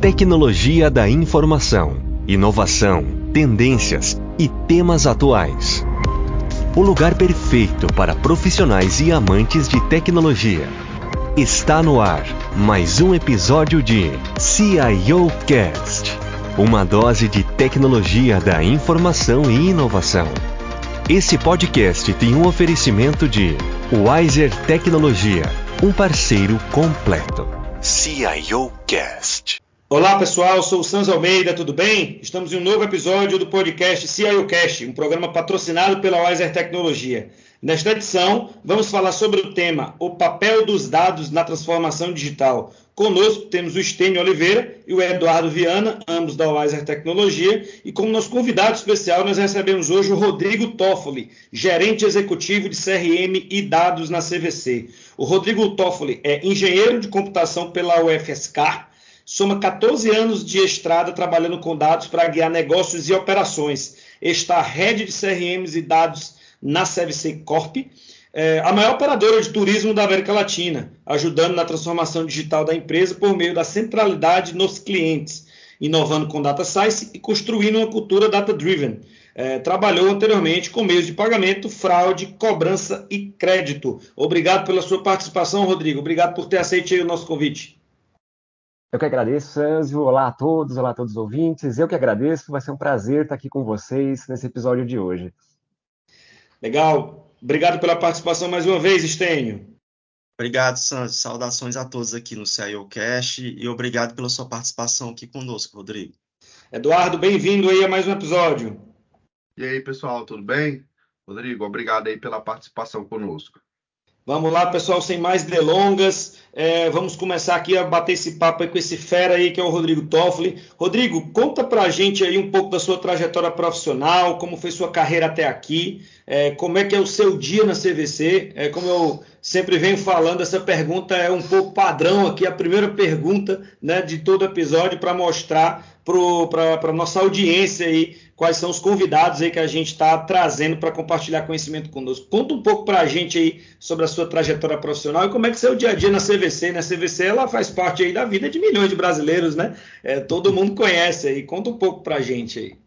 tecnologia da informação, inovação, tendências e temas atuais. O lugar perfeito para profissionais e amantes de tecnologia. Está no ar mais um episódio de CIO Cast, uma dose de tecnologia da informação e inovação. Esse podcast tem um oferecimento de Wiser Tecnologia, um parceiro completo. CIO Cast. Olá pessoal, sou o Sanz Almeida, tudo bem? Estamos em um novo episódio do podcast CIO Cast, um programa patrocinado pela Wiser Tecnologia. Nesta edição, vamos falar sobre o tema O papel dos dados na transformação digital. Conosco temos o Estênio Oliveira e o Eduardo Viana, ambos da Wiser Tecnologia, e como nosso convidado especial nós recebemos hoje o Rodrigo Toffoli, gerente executivo de CRM e dados na CVC. O Rodrigo Toffoli é engenheiro de computação pela UFSCar, soma 14 anos de estrada trabalhando com dados para guiar negócios e operações. Está rede de CRMs e dados na CVC Corp, é, a maior operadora de turismo da América Latina, ajudando na transformação digital da empresa por meio da centralidade nos clientes, inovando com data science e construindo uma cultura data-driven. É, trabalhou anteriormente com meios de pagamento, fraude, cobrança e crédito. Obrigado pela sua participação, Rodrigo. Obrigado por ter aceito o nosso convite. Eu que agradeço, Sanzio. Olá a todos, olá a todos os ouvintes. Eu que agradeço, vai ser um prazer estar aqui com vocês nesse episódio de hoje. Legal. Obrigado pela participação mais uma vez, Estênio. Obrigado, Santos. Saudações a todos aqui no CIO Cash e obrigado pela sua participação aqui conosco, Rodrigo. Eduardo, bem-vindo aí a mais um episódio. E aí, pessoal, tudo bem? Rodrigo, obrigado aí pela participação conosco. Vamos lá, pessoal, sem mais delongas, é, vamos começar aqui a bater esse papo aí com esse fera aí que é o Rodrigo Toffoli. Rodrigo, conta pra gente aí um pouco da sua trajetória profissional, como foi sua carreira até aqui, é, como é que é o seu dia na CVC. É, como eu sempre venho falando, essa pergunta é um pouco padrão aqui, a primeira pergunta né, de todo episódio para mostrar para a nossa audiência aí quais são os convidados aí que a gente está trazendo para compartilhar conhecimento conosco. Conta um pouco para a gente aí sobre a sua trajetória profissional e como é que é o dia a dia na CVC. Né? A CVC ela faz parte aí da vida de milhões de brasileiros, né? É, todo mundo conhece aí. Conta um pouco para a gente aí.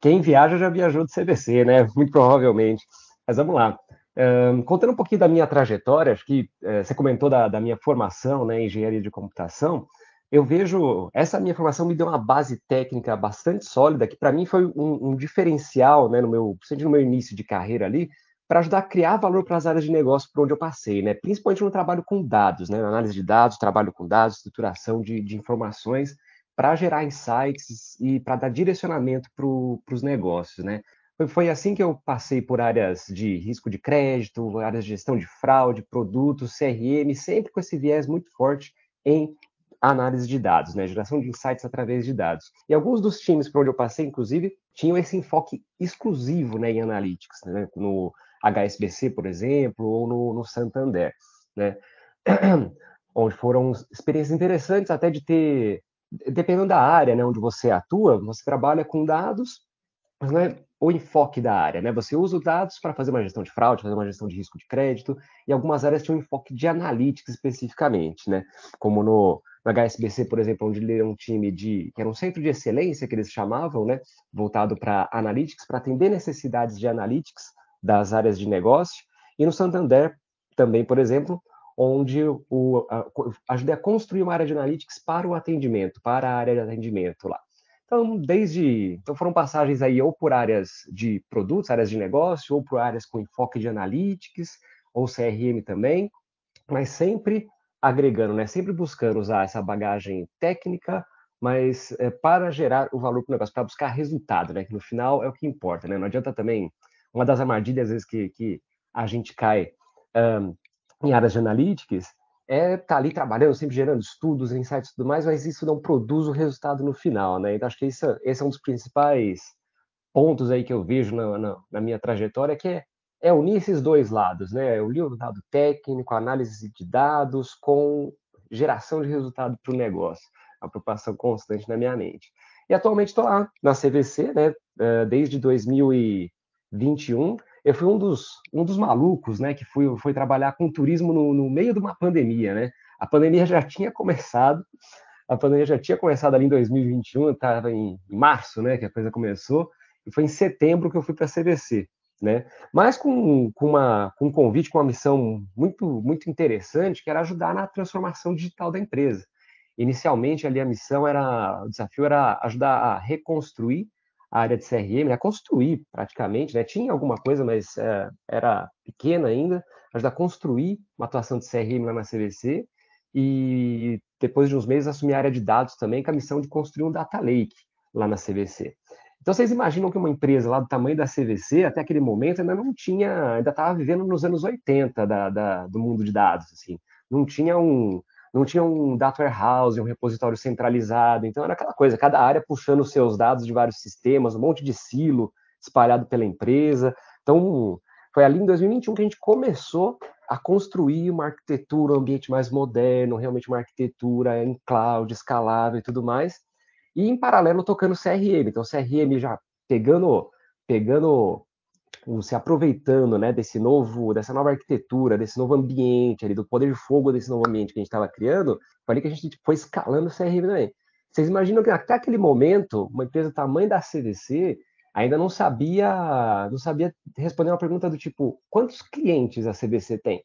Quem viaja já viajou de CVC, né? Muito provavelmente. Mas vamos lá. Um, contando um pouquinho da minha trajetória, acho que uh, você comentou da, da minha formação, né, engenharia de computação eu vejo essa minha formação me deu uma base técnica bastante sólida que para mim foi um, um, diferencial, né, no meu, no meu início de carreira ali, para ajudar a criar valor para as áreas de negócio por onde eu passei, né, principalmente no trabalho com dados, né, análise de dados, trabalho com dados, estruturação de, de informações para gerar insights e para dar direcionamento para os negócios, né. Foi, assim que eu passei por áreas de risco de crédito, áreas de gestão de fraude, produtos, CRM, sempre com esse viés muito forte em análise de dados, né? geração de insights através de dados. E alguns dos times por onde eu passei, inclusive, tinham esse enfoque exclusivo né, em analytics, né? no HSBC, por exemplo, ou no, no Santander, né? onde foram experiências interessantes até de ter, dependendo da área né, onde você atua, você trabalha com dados, mas não é o enfoque da área, né? Você usa os dados para fazer uma gestão de fraude, fazer uma gestão de risco de crédito, e algumas áreas tinham um enfoque de analytics especificamente, né? Como no, no HSBC, por exemplo, onde ele era um time de que era um centro de excelência que eles chamavam, né, voltado para analytics, para atender necessidades de analytics das áreas de negócio, e no Santander também, por exemplo, onde o, a, ajudei a construir uma área de analytics para o atendimento, para a área de atendimento lá. Então, desde então foram passagens aí ou por áreas de produtos, áreas de negócio, ou por áreas com enfoque de analytics, ou CRM também, mas sempre agregando, né? Sempre buscando usar essa bagagem técnica, mas é, para gerar o valor para o negócio, para buscar resultado, né? Que no final é o que importa, né? Não adianta também uma das armadilhas às vezes que, que a gente cai um, em áreas de analytics é tá ali trabalhando, sempre gerando estudos, insights e tudo mais, mas isso não produz o resultado no final, né? Então acho que isso, esse é um dos principais pontos aí que eu vejo na, na, na minha trajetória, que é é unir esses dois lados, né? Eu li o lado técnico, análise de dados com geração de resultado para o negócio, a preocupação constante na minha mente. E atualmente estou lá na CVC, né? Eh, desde 2021. Eu fui um dos, um dos malucos, né? Que fui, foi trabalhar com turismo no, no meio de uma pandemia, né? A pandemia já tinha começado, a pandemia já tinha começado ali em 2021, estava em março, né, que a coisa começou, e foi em setembro que eu fui para a CVC, né? Mas com, com, uma, com um convite, com uma missão muito, muito interessante, que era ajudar na transformação digital da empresa. Inicialmente ali a missão era, o desafio era ajudar a reconstruir área de CRM, a construir praticamente, né? Tinha alguma coisa, mas é, era pequena ainda, ajudar a construir uma atuação de CRM lá na CVC e depois de uns meses assumir a área de dados também, com a missão de construir um data lake lá na CVC. Então vocês imaginam que uma empresa lá do tamanho da CVC, até aquele momento, ainda não tinha, ainda estava vivendo nos anos 80 da, da, do mundo de dados, assim. Não tinha um, não tinha um data warehouse, um repositório centralizado. Então era aquela coisa, cada área puxando os seus dados de vários sistemas, um monte de silo espalhado pela empresa. Então foi ali em 2021 que a gente começou a construir uma arquitetura, um ambiente mais moderno, realmente uma arquitetura em cloud, escalável e tudo mais. E em paralelo tocando CRM. Então CRM já pegando pegando se aproveitando né, desse novo, dessa nova arquitetura, desse novo ambiente ali, do poder de fogo desse novo ambiente que a gente estava criando, foi ali que a gente foi escalando o CRM também. Vocês imaginam que até aquele momento, uma empresa do tamanho da CVC ainda não sabia, não sabia responder uma pergunta do tipo, quantos clientes a CVC tem?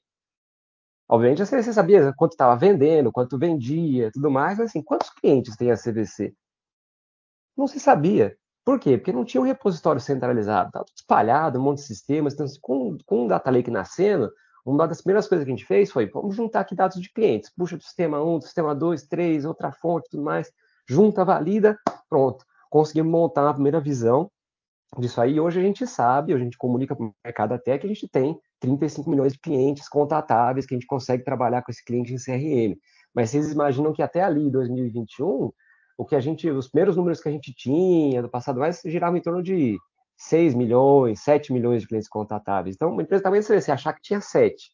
Obviamente a CVC sabia quanto estava vendendo, quanto vendia, tudo mais, mas assim, quantos clientes tem a CVC? Não se sabia. Por quê? Porque não tinha um repositório centralizado, estava tudo espalhado, um monte de sistemas. Então, com, com o Data Lake nascendo, uma das primeiras coisas que a gente fez foi, vamos juntar aqui dados de clientes. Puxa do sistema 1, do sistema 2, 3, outra fonte, tudo mais. Junta, valida, pronto. Conseguimos montar uma primeira visão disso aí. Hoje a gente sabe, a gente comunica para o mercado até que a gente tem 35 milhões de clientes contatáveis que a gente consegue trabalhar com esse cliente em CRM. Mas vocês imaginam que até ali, 2021, o que a gente, os primeiros números que a gente tinha do passado mais giravam em torno de 6 milhões, 7 milhões de clientes contatáveis. Então, uma empresa também você achar que tinha 7.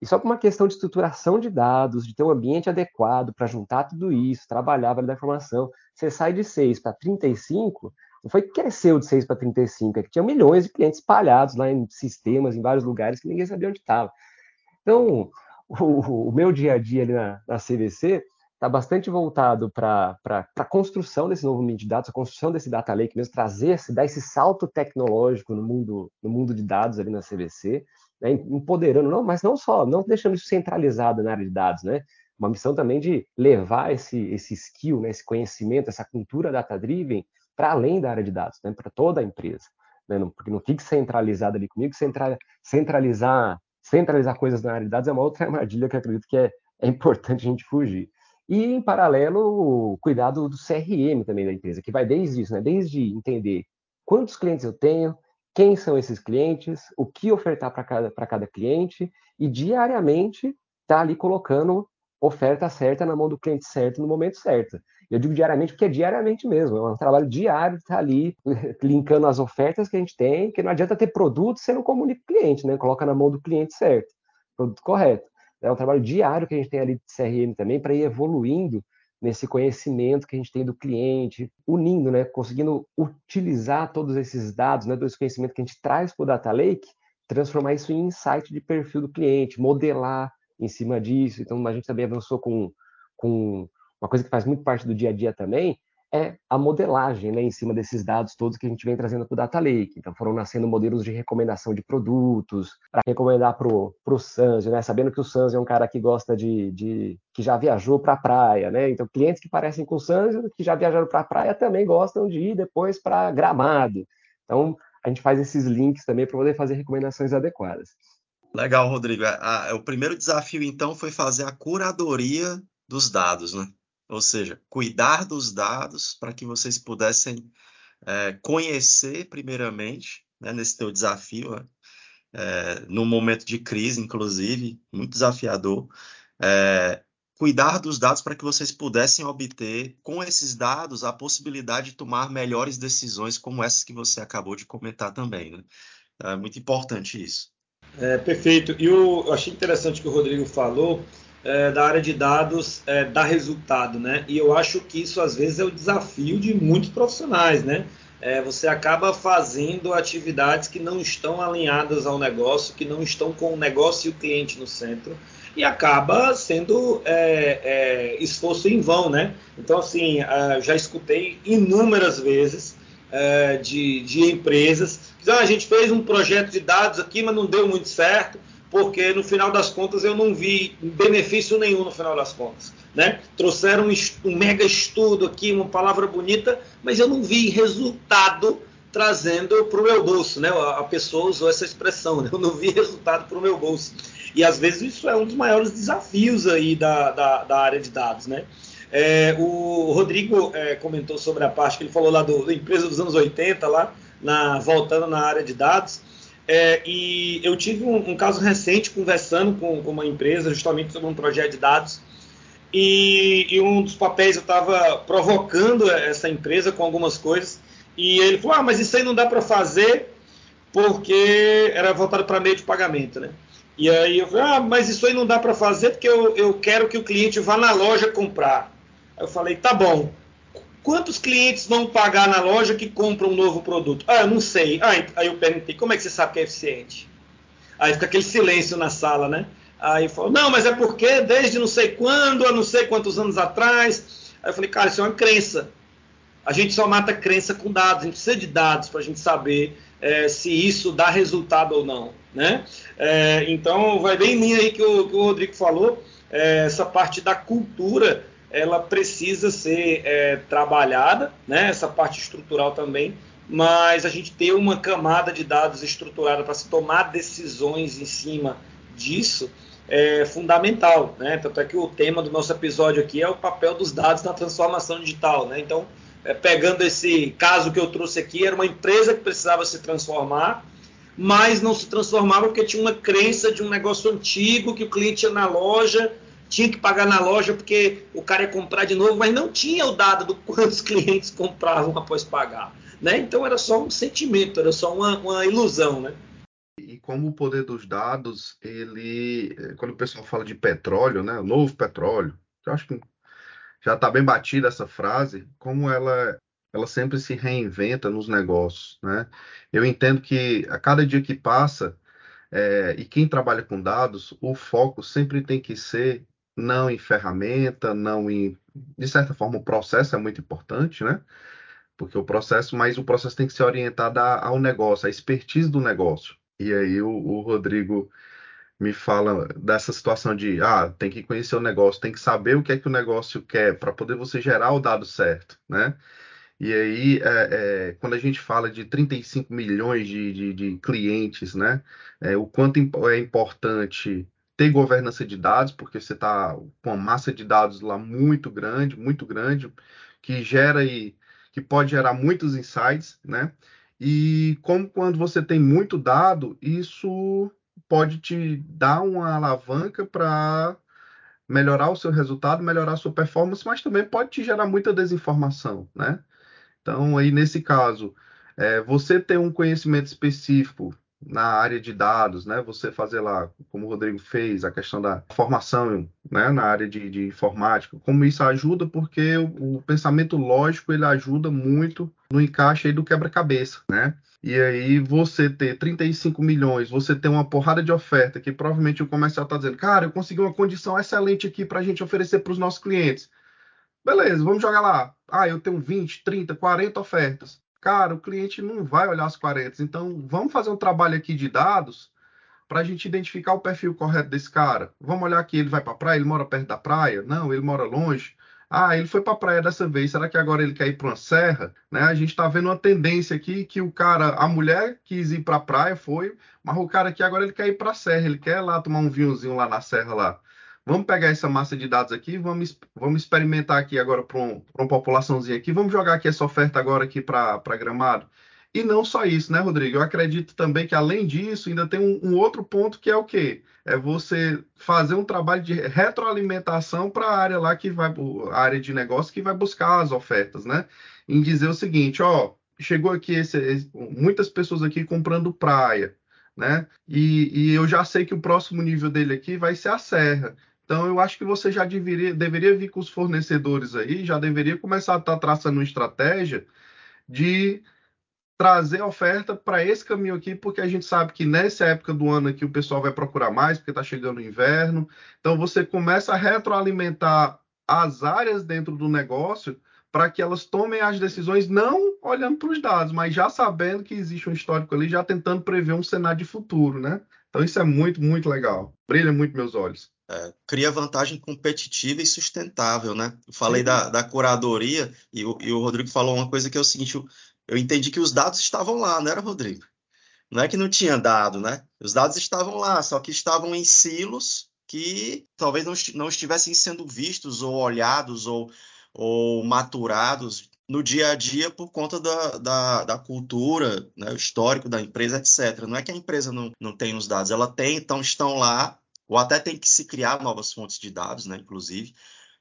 E só por uma questão de estruturação de dados, de ter um ambiente adequado para juntar tudo isso, trabalhar, validar informação, você sai de 6 para 35, não foi que cresceu de 6 para 35, é que tinha milhões de clientes espalhados lá em sistemas, em vários lugares que ninguém sabia onde estava. Então, o, o, meu dia a dia ali na, na CVC está bastante voltado para a construção desse novo ambiente de dados, a construção desse data lake mesmo, trazer, esse, dar esse salto tecnológico no mundo, no mundo de dados ali na CVC, né, empoderando, não, mas não só, não deixando isso centralizado na área de dados, né? Uma missão também de levar esse, esse skill, né, esse conhecimento, essa cultura data-driven para além da área de dados, né, para toda a empresa. Né, não, porque não fique centralizado ali comigo, centralizar, centralizar coisas na área de dados é uma outra armadilha que eu acredito que é, é importante a gente fugir. E, em paralelo, o cuidado do CRM também da empresa, que vai desde isso, né? desde entender quantos clientes eu tenho, quem são esses clientes, o que ofertar para cada, cada cliente, e diariamente tá ali colocando oferta certa na mão do cliente certo no momento certo. Eu digo diariamente porque é diariamente mesmo, é um trabalho diário tá ali linkando as ofertas que a gente tem, que não adianta ter produto se não comunica com o cliente, né? Coloca na mão do cliente certo, produto correto. É um trabalho diário que a gente tem ali de CRM também para ir evoluindo nesse conhecimento que a gente tem do cliente, unindo, né, conseguindo utilizar todos esses dados, né, todo conhecimento que a gente traz para o Data Lake, transformar isso em insight de perfil do cliente, modelar em cima disso. Então, a gente também avançou com, com uma coisa que faz muito parte do dia a dia também, é a modelagem né, em cima desses dados todos que a gente vem trazendo para o Data Lake. Então, foram nascendo modelos de recomendação de produtos, para recomendar para o Sanzio, né, sabendo que o Sanzio é um cara que gosta de. de que já viajou para a praia. Né? Então, clientes que parecem com o Sanzio, que já viajaram para a praia, também gostam de ir depois para Gramado. Então, a gente faz esses links também para poder fazer recomendações adequadas. Legal, Rodrigo. A, a, o primeiro desafio, então, foi fazer a curadoria dos dados, né? Ou seja, cuidar dos dados para que vocês pudessem é, conhecer primeiramente, né, nesse teu desafio, né, é, no momento de crise, inclusive, muito desafiador, é, cuidar dos dados para que vocês pudessem obter, com esses dados, a possibilidade de tomar melhores decisões, como essas que você acabou de comentar também. Né? É muito importante isso. É, perfeito. E eu achei interessante o que o Rodrigo falou é, da área de dados é, dá resultado, né? E eu acho que isso às vezes é o desafio de muitos profissionais, né? É, você acaba fazendo atividades que não estão alinhadas ao negócio, que não estão com o negócio e o cliente no centro. e acaba sendo é, é, esforço em vão, né? Então, assim, uh, já escutei inúmeras vezes uh, de, de, empresas que ah, a gente fez um projeto de dados aqui, mas não deu muito certo, porque no final das contas eu não vi benefício nenhum no final das contas. Né? Trouxeram um, um mega estudo aqui, uma palavra bonita, mas eu não vi resultado trazendo para o meu bolso, né? A pessoa usou essa expressão, né? eu não vi resultado para o meu bolso. E às vezes isso é um dos maiores desafios aí da, da, da área de dados, né? É, o Rodrigo é, comentou sobre a parte que ele falou lá do, da empresa dos anos 80, lá, na, voltando na área de dados. É, e eu tive um, um, caso recente conversando com, com, uma empresa justamente sobre um projeto de dados. E, e um dos papéis eu estava provocando essa empresa com algumas coisas. E ele falou: Ah, mas isso aí não dá para fazer porque era voltado para meio de pagamento, né? E aí eu falei, ah, mas isso aí não dá para fazer porque eu, eu quero que o cliente vá na loja comprar. Aí eu falei, tá bom. Quantos clientes vão pagar na loja que compram um novo produto? Ah, eu não sei. Ah, aí eu perguntei, como é que você sabe que é eficiente? Aí fica aquele silêncio na sala, né? Aí falou, não, mas é porque desde não sei quando, a não sei quantos anos atrás. Aí eu falei, cara, isso é uma crença. A gente só mata crença com dados, a gente precisa de dados para a gente saber é, se isso dá resultado ou não. Né? É, então, vai bem em linha aí que o, que o Rodrigo falou, é, essa parte da cultura ela precisa ser é, trabalhada, né? essa parte estrutural também, mas a gente ter uma camada de dados estruturada para se tomar decisões em cima disso é fundamental. Né? Tanto é que o tema do nosso episódio aqui é o papel dos dados na transformação digital. Né? Então, é, pegando esse caso que eu trouxe aqui, era uma empresa que precisava se transformar, mas não se transformava porque tinha uma crença de um negócio antigo que o cliente ia na loja, tinha que pagar na loja porque o cara ia comprar de novo, mas não tinha o dado do quantos clientes compravam após pagar. Né? Então era só um sentimento, era só uma, uma ilusão. Né? E como o poder dos dados, ele, quando o pessoal fala de petróleo, né, novo petróleo, eu acho que já está bem batida essa frase, como ela ela sempre se reinventa nos negócios, né? Eu entendo que a cada dia que passa é, e quem trabalha com dados, o foco sempre tem que ser não em ferramenta, não em, de certa forma, o processo é muito importante, né? Porque o processo, mas o processo tem que ser orientado ao negócio, à expertise do negócio. E aí o, o Rodrigo me fala dessa situação de ah, tem que conhecer o negócio, tem que saber o que é que o negócio quer para poder você gerar o dado certo, né? E aí, é, é, quando a gente fala de 35 milhões de, de, de clientes, né? É, o quanto é importante ter governança de dados, porque você está com uma massa de dados lá muito grande, muito grande, que gera e que pode gerar muitos insights, né? E como quando você tem muito dado, isso pode te dar uma alavanca para melhorar o seu resultado, melhorar a sua performance, mas também pode te gerar muita desinformação, né? Então, aí nesse caso, é, você ter um conhecimento específico na área de dados, né? Você fazer lá, como o Rodrigo fez, a questão da formação, né? Na área de, de informática, como isso ajuda, porque o, o, pensamento lógico ele ajuda muito no encaixe do quebra-cabeça, né? E aí você ter 35 milhões, você ter uma porrada de oferta que provavelmente o comercial está dizendo, cara, eu consegui uma condição excelente aqui para a gente oferecer para os nossos clientes. Beleza, vamos jogar lá. Ah, eu tenho 20, 30, 40 ofertas. Cara, o cliente não vai olhar as 40. Então, vamos fazer um trabalho aqui de dados para a gente identificar o perfil correto desse cara. Vamos olhar aqui, ele vai para a praia, ele mora perto da praia? Não, ele mora longe. Ah, ele foi para a praia dessa vez, será que agora ele quer ir para uma serra? Né? A gente está vendo uma tendência aqui que o cara, a mulher quis ir para a praia, foi, mas o cara aqui agora ele quer ir para a serra, ele quer lá tomar um vinhozinho lá na serra lá. Vamos pegar essa massa de dados aqui, vamos, vamos experimentar aqui agora para um, uma populaçãozinha aqui, vamos jogar aqui essa oferta agora aqui para Gramado. E não só isso, né, Rodrigo? Eu acredito também que, além disso, ainda tem um, um outro ponto que é o quê? É você fazer um trabalho de retroalimentação para a área lá que vai, a área de negócio que vai buscar as ofertas, né? Em dizer o seguinte, ó, chegou aqui esse, muitas pessoas aqui comprando praia, né? E, e, eu já sei que o próximo nível dele aqui vai ser a serra. Então, eu acho que você já deveria, deveria vir com os fornecedores aí, já deveria começar a estar tá traçando uma estratégia de trazer oferta para esse caminho aqui, porque a gente sabe que nessa época do ano aqui o pessoal vai procurar mais, porque está chegando o inverno. Então você começa a retroalimentar as áreas dentro do negócio para que elas tomem as decisões não olhando para os dados, mas já sabendo que existe um histórico ali, já tentando prever um cenário de futuro, né? Então isso é muito, muito legal. Brilha muito meus olhos. É, cria vantagem competitiva e sustentável, né? Eu falei da, da, curadoria e o, e o, Rodrigo falou uma coisa que é o seguinte: eu, eu entendi que os dados estavam lá, não era, Rodrigo? Não é que não tinha dado, né? Os dados estavam lá, só que estavam em silos que talvez não, não estivessem sendo vistos ou olhados ou, ou maturados no dia a dia por conta da, da, da cultura, né, o histórico da empresa, etc. Não é que a empresa não, não tem os dados, ela tem, então estão lá, ou até tem que se criar novas fontes de dados, né, inclusive,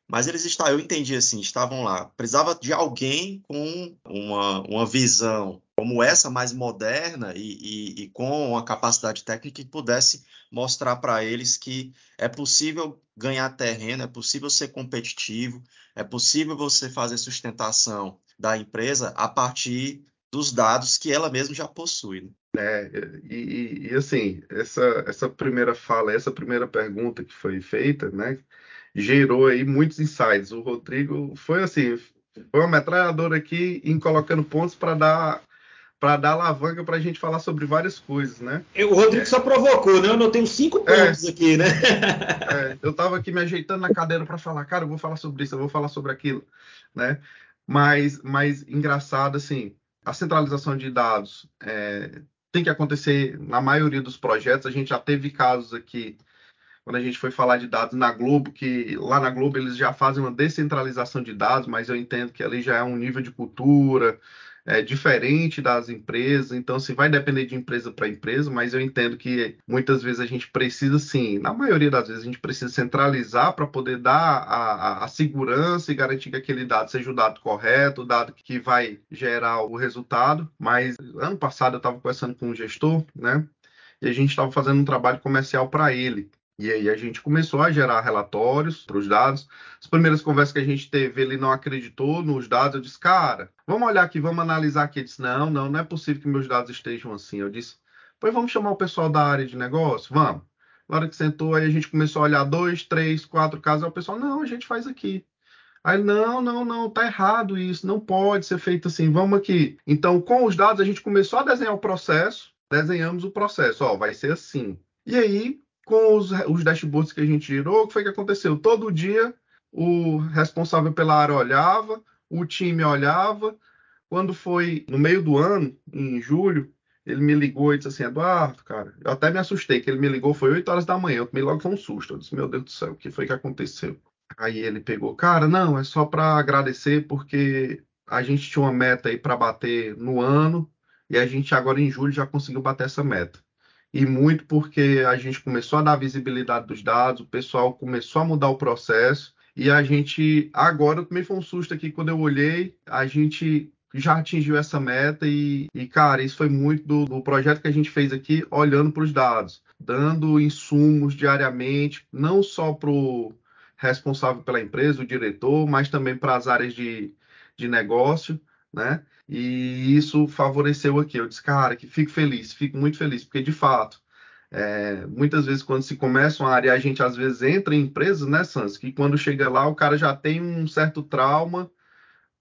mas eles estavam, eu entendi assim, estavam lá. Precisava de alguém com uma, uma visão como essa, mais moderna e, e, e com uma capacidade técnica que pudesse mostrar para eles que é possível ganhar terreno, é possível ser competitivo, é possível você fazer sustentação da empresa a partir dos dados que ela mesma já possui. Né? É, e, e, assim, essa, essa primeira fala, essa primeira pergunta que foi feita, né, gerou aí muitos insights. O Rodrigo foi assim, foi uma metralhadora aqui em colocando pontos para dar para dar alavanca para a gente falar sobre várias coisas, né? O Rodrigo é. só provocou, né? Eu não tenho cinco é. pontos é. aqui, né? É. Eu estava aqui me ajeitando na cadeira para falar, cara, eu vou falar sobre isso, eu vou falar sobre aquilo, né? Mas, mas engraçado, assim, a centralização de dados é, tem que acontecer na maioria dos projetos. A gente já teve casos aqui quando a gente foi falar de dados na Globo, que lá na Globo eles já fazem uma descentralização de dados, mas eu entendo que ali já é um nível de cultura é, diferente das empresas, então se assim, vai depender de empresa para empresa, mas eu entendo que muitas vezes a gente precisa, sim, na maioria das vezes a gente precisa centralizar para poder dar a, a, a, segurança e garantir que aquele dado seja o dado correto, o dado que vai gerar o resultado. Mas ano passado eu estava conversando com um gestor, né? E a gente estava fazendo um trabalho comercial para ele. E aí a gente começou a gerar relatórios para os dados. As primeiras conversas que a gente teve, ele não acreditou nos dados. Eu disse, cara, vamos olhar aqui, vamos analisar aqui. Ele disse, não, não, não é possível que meus dados estejam assim. Eu disse, pois vamos chamar o pessoal da área de negócio? Vamos. Na hora que sentou, aí a gente começou a olhar dois, três, quatro casos. Aí o pessoal, não, a gente faz aqui. Aí, não, não, não, tá errado isso, não pode ser feito assim, vamos aqui. Então, com os dados, a gente começou a desenhar o processo, desenhamos o processo, ó, vai ser assim. E aí, com os, os dashboards que a gente gerou, o que foi que aconteceu? Todo dia o responsável pela área olhava, o time olhava. Quando foi no meio do ano, em julho, ele me ligou e disse assim: Eduardo, cara, eu até me assustei, que ele me ligou, foi 8 horas da manhã, eu tomei logo um susto. Eu disse: Meu Deus do céu, o que foi que aconteceu? Aí ele pegou, cara, não, é só para agradecer, porque a gente tinha uma meta aí para bater no ano, e a gente agora em julho já conseguiu bater essa meta e muito porque a gente começou a dar visibilidade dos dados, o pessoal começou a mudar o processo e a gente agora também foi um susto aqui quando eu olhei, a gente já atingiu essa meta e, e cara, isso foi muito do, do projeto que a gente fez aqui, olhando para os dados, dando insumos diariamente, não só para o responsável pela empresa, o diretor, mas também para as áreas de, de negócio, né? E isso favoreceu aqui. Eu disse, cara, que fico feliz, fico muito feliz, porque de fato, é, muitas vezes quando se começa uma área, a gente às vezes entra em empresas, né, Sans, que quando chega lá o cara já tem um certo trauma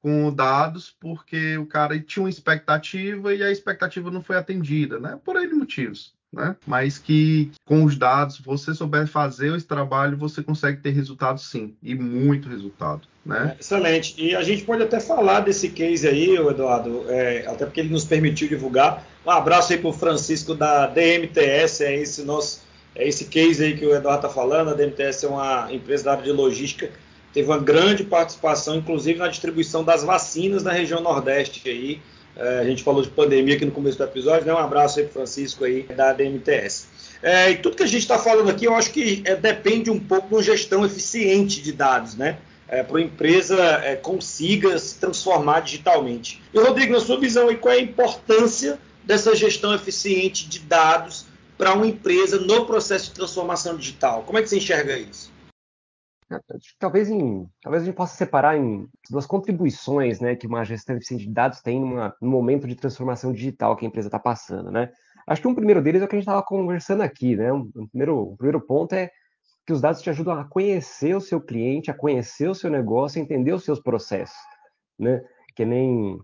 com dados, porque o cara tinha uma expectativa e a expectativa não foi atendida, né, por N motivos né? Mas que com os dados, você souber fazer esse trabalho, você consegue ter resultado sim, e muito resultado. Né? É, excelente. E a gente pode até falar desse case aí, Eduardo, é, até porque ele nos permitiu divulgar. Um abraço aí para o Francisco da DMTS, é esse nosso, é esse case aí que o Eduardo está falando. A DMTS é uma empresa da área de logística, teve uma grande participação, inclusive na distribuição das vacinas na região Nordeste aí. É, a gente falou de pandemia aqui no começo do episódio, né? Um abraço aí para Francisco aí da DMTS. É, e tudo que a gente está falando aqui, eu acho que é, depende um pouco de uma gestão eficiente de dados, né? É, para a empresa é, consiga se transformar digitalmente. E Rodrigo, na sua visão, aí, qual é a importância dessa gestão eficiente de dados para uma empresa no processo de transformação digital? Como é que você enxerga isso? Talvez, em, talvez a gente possa separar em duas contribuições né, que uma gestão eficiente de dados tem numa, num momento de transformação digital que a empresa está passando. Né? Acho que um primeiro deles é o que a gente estava conversando aqui. Né? Um, um primeiro, um primeiro ponto é que os dados te ajudam a conhecer o seu cliente, a conhecer o seu negócio, a entender os seus processos. Né? Que nem,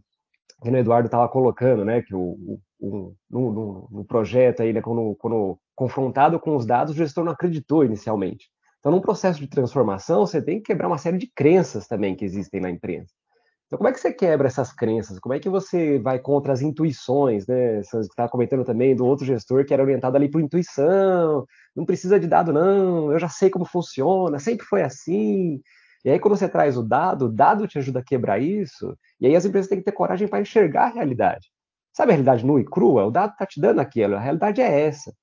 que o Eduardo estava colocando, né? que o, o, no, no, no, projeto, aí, né, quando, quando confrontado com os dados, o gestor não acreditou inicialmente. Então, num processo de transformação, você tem que quebrar uma série de crenças também que existem na empresa. Então, como é que você quebra essas crenças? Como é que você vai contra as intuições, né? Você estava comentando também do outro gestor que era orientado ali por intuição, não precisa de dado, não, eu já sei como funciona, sempre foi assim. E aí, quando você traz o dado, o dado te ajuda a quebrar isso, e aí as empresas têm que ter coragem para enxergar a realidade. Sabe a realidade nua e crua? O dado está te dando aquilo, a realidade é essa.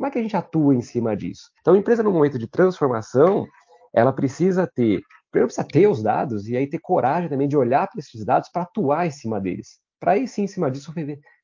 Como é que a gente atua em cima disso? Então, a empresa, no momento de transformação, ela precisa ter, primeiro precisa ter os dados e aí ter coragem também de olhar para esses dados para atuar em cima deles. Para aí sim, em cima disso,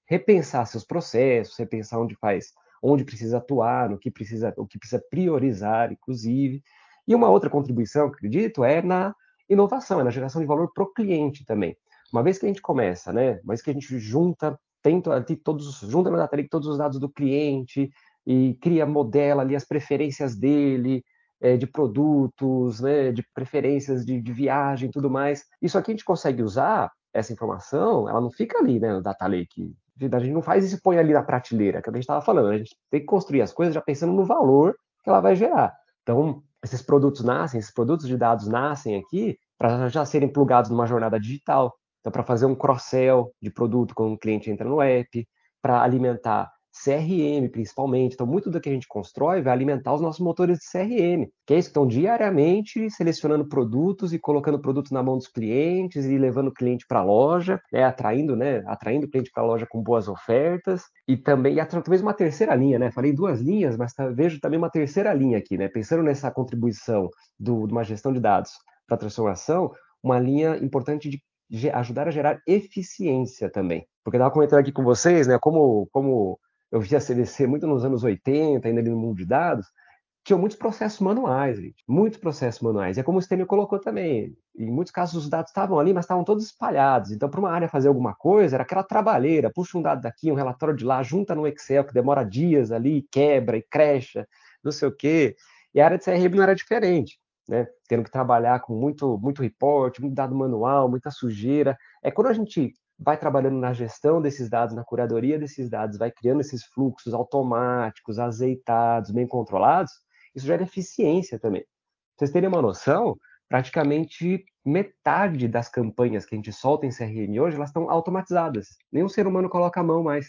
repensar seus processos, repensar onde faz, onde precisa atuar, no que precisa, o que precisa priorizar, inclusive. E uma outra contribuição, acredito, é na inovação, é na geração de valor para o cliente também. Uma vez que a gente começa, né? Uma vez que a gente junta, tenta todos, junta na data todos os dados do cliente, e cria, modela ali as preferências dele, é, de produtos, né, de preferências de, de viagem tudo mais. Isso aqui a gente consegue usar, essa informação, ela não fica ali, né, no data lake. A gente não faz isso e põe ali na prateleira, que a gente estava falando. A gente tem que construir as coisas já pensando no valor que ela vai gerar. Então, esses produtos nascem, esses produtos de dados nascem aqui para já serem plugados numa jornada digital. Então, para fazer um cross-sell de produto quando o cliente entra no app, para alimentar CRM, principalmente. Então, muito do que a gente constrói vai alimentar os nossos motores de CRM, que é isso, que estão diariamente selecionando produtos e colocando produtos na mão dos clientes e levando o cliente para a loja, né, atraindo, né, atraindo o cliente para a loja com boas ofertas e também, e talvez uma terceira linha, né? Falei duas linhas, mas tá, vejo também uma terceira linha aqui, né? Pensando nessa contribuição do, de uma gestão de dados para transformação, uma linha importante de ajudar a gerar eficiência também. Porque eu estava comentando aqui com vocês, né, como, como eu vi a CDC muito nos anos 80, ainda ali no mundo de dados, tinha muitos processos manuais, gente, muitos processos manuais. É como o Stênio colocou também. Em muitos casos os dados estavam ali, mas estavam todos espalhados. Então, para uma área fazer alguma coisa, era aquela trabalheira, puxa um dado daqui, um relatório de lá, junta no Excel, que demora dias ali, quebra e crecha, não sei o quê. E a área de CRM não era diferente. Né? Tendo que trabalhar com muito, muito report, muito dado manual, muita sujeira. É quando a gente vai trabalhando na gestão desses dados, na curadoria desses dados, vai criando esses fluxos automáticos, azeitados, bem controlados, isso gera eficiência também. Pra vocês terem uma noção, praticamente metade das campanhas que a gente solta em CRM hoje, elas estão automatizadas. Nenhum ser humano coloca a mão mais.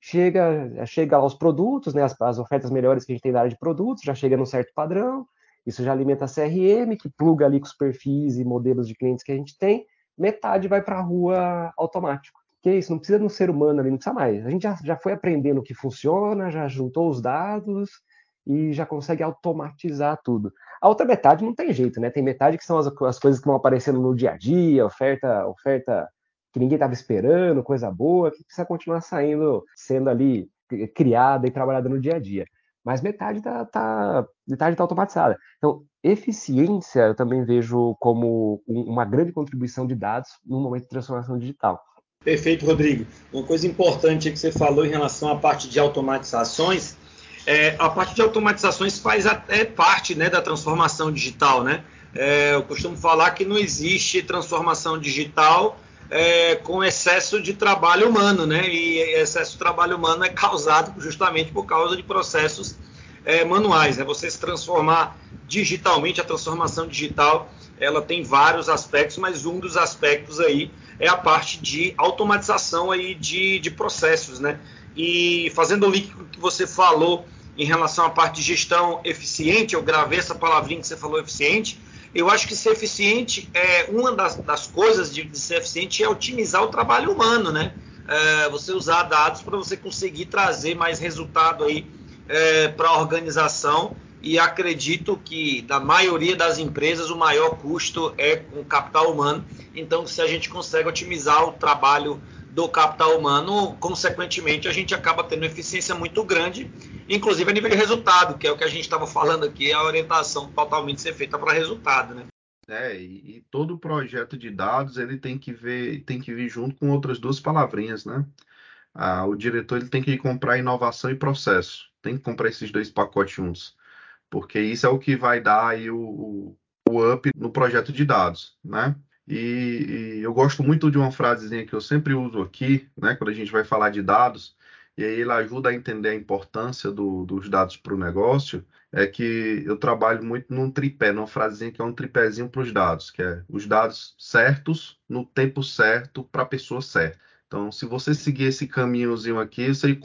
Chega, chega aos produtos, né, as, as ofertas melhores que a gente tem na área de produtos, já chega num certo padrão, isso já alimenta a CRM, que pluga ali com os perfis e modelos de clientes que a gente tem, metade vai para a rua automático. Que é isso, não precisa de um ser humano ali, não precisa mais. A gente já, já foi aprendendo o que funciona, já juntou os dados e já consegue automatizar tudo. A outra metade não tem jeito, né? Tem metade que são as, as coisas que vão aparecendo no dia a dia, oferta, oferta que ninguém estava esperando, coisa boa, que precisa continuar saindo, sendo ali criada e trabalhada no dia a dia. Mas metade está tá, metade tá automatizada. Então, eficiência eu também vejo como uma grande contribuição de dados no momento de transformação digital. Perfeito, Rodrigo. Uma coisa importante que você falou em relação à parte de automatizações, é, a parte de automatizações faz até parte né, da transformação digital, né? É, eu costumo falar que não existe transformação digital é, com excesso de trabalho humano, né? E excesso de trabalho humano é causado justamente por causa de processos é, manuais. Né? Você se transformar digitalmente, a transformação digital, ela tem vários aspectos, mas um dos aspectos aí é a parte de automatização aí de, de processos, né? E fazendo o link com o que você falou em relação à parte de gestão eficiente, eu gravei essa palavrinha que você falou eficiente. Eu acho que ser eficiente é uma das, das coisas de, de, ser eficiente é otimizar o trabalho humano, né? É, você usar dados para você conseguir trazer mais resultado aí é, para a organização e acredito que da maioria das empresas o maior custo é com capital humano. Então, se a gente consegue otimizar o trabalho do capital humano, consequentemente, a gente acaba tendo eficiência muito grande, inclusive a nível de resultado, que é o que a gente estava falando aqui, a orientação totalmente ser feita para resultado, né? É, e, e, todo projeto de dados ele tem que ver, tem que vir junto com outras duas palavrinhas, né? Ah, o diretor ele tem que comprar inovação e processo, tem que comprar esses dois pacotes juntos, porque isso é o que vai dar aí o, o up no projeto de dados, né? E, e, eu gosto muito de uma frasezinha que eu sempre uso aqui, né, quando a gente vai falar de dados, e aí ele ajuda a entender a importância do, dos dados para o negócio, é que eu trabalho muito num tripé, numa frasezinha que é um tripézinho para os dados, que é os dados certos, no tempo certo, para a pessoa certa. Então, se você seguir esse caminhozinho aqui, você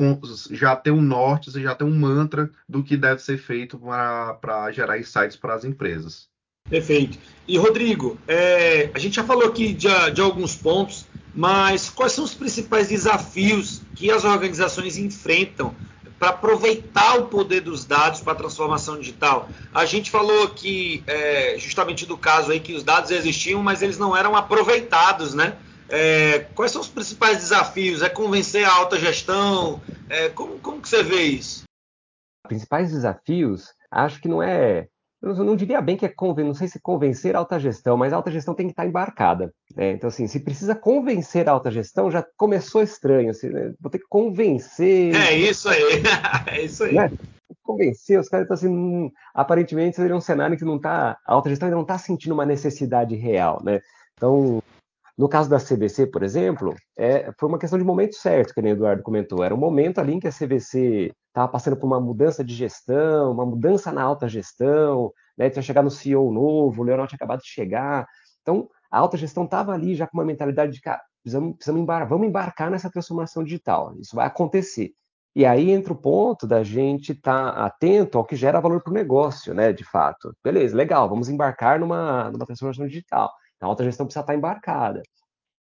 já tem um norte, você já tem um mantra do que deve ser feito para gerar insights para as empresas. Perfeito. E Rodrigo, é, a gente já falou aqui de, de, alguns pontos, mas quais são os principais desafios que as organizações enfrentam para aproveitar o poder dos dados para a transformação digital? A gente falou aqui é, justamente do caso aí que os dados existiam, mas eles não eram aproveitados, né? É, quais são os principais desafios? É convencer a alta gestão? É, como, como que você vê isso? Principais desafios, acho que não é eu não diria bem que é convencer, não sei se convencer a alta gestão, mas a alta gestão tem que estar embarcada. Né? Então, assim, se precisa convencer a alta gestão, já começou estranho. Assim, né? Vou ter que convencer. É isso aí. é isso aí. Né? Convencer, os caras estão assim, hum, aparentemente seria um cenário que não está. A alta gestão ainda não está sentindo uma necessidade real, né? Então, no caso da CVC, por exemplo, é, foi uma questão de momento certo, que o Eduardo comentou. Era um momento ali em que a CVC estava passando por uma mudança de gestão, uma mudança na alta gestão, né? tinha chegado no CEO novo, o Leonel tinha acabado de chegar. Então, a alta gestão estava ali já com uma mentalidade de, cara, precisamos, precisamos embar vamos embarcar nessa transformação digital, isso vai acontecer. E aí entra o ponto da gente estar tá atento ao que gera valor para o negócio, né, de fato. Beleza, legal, vamos embarcar numa, numa transformação digital. A alta gestão precisa estar embarcada,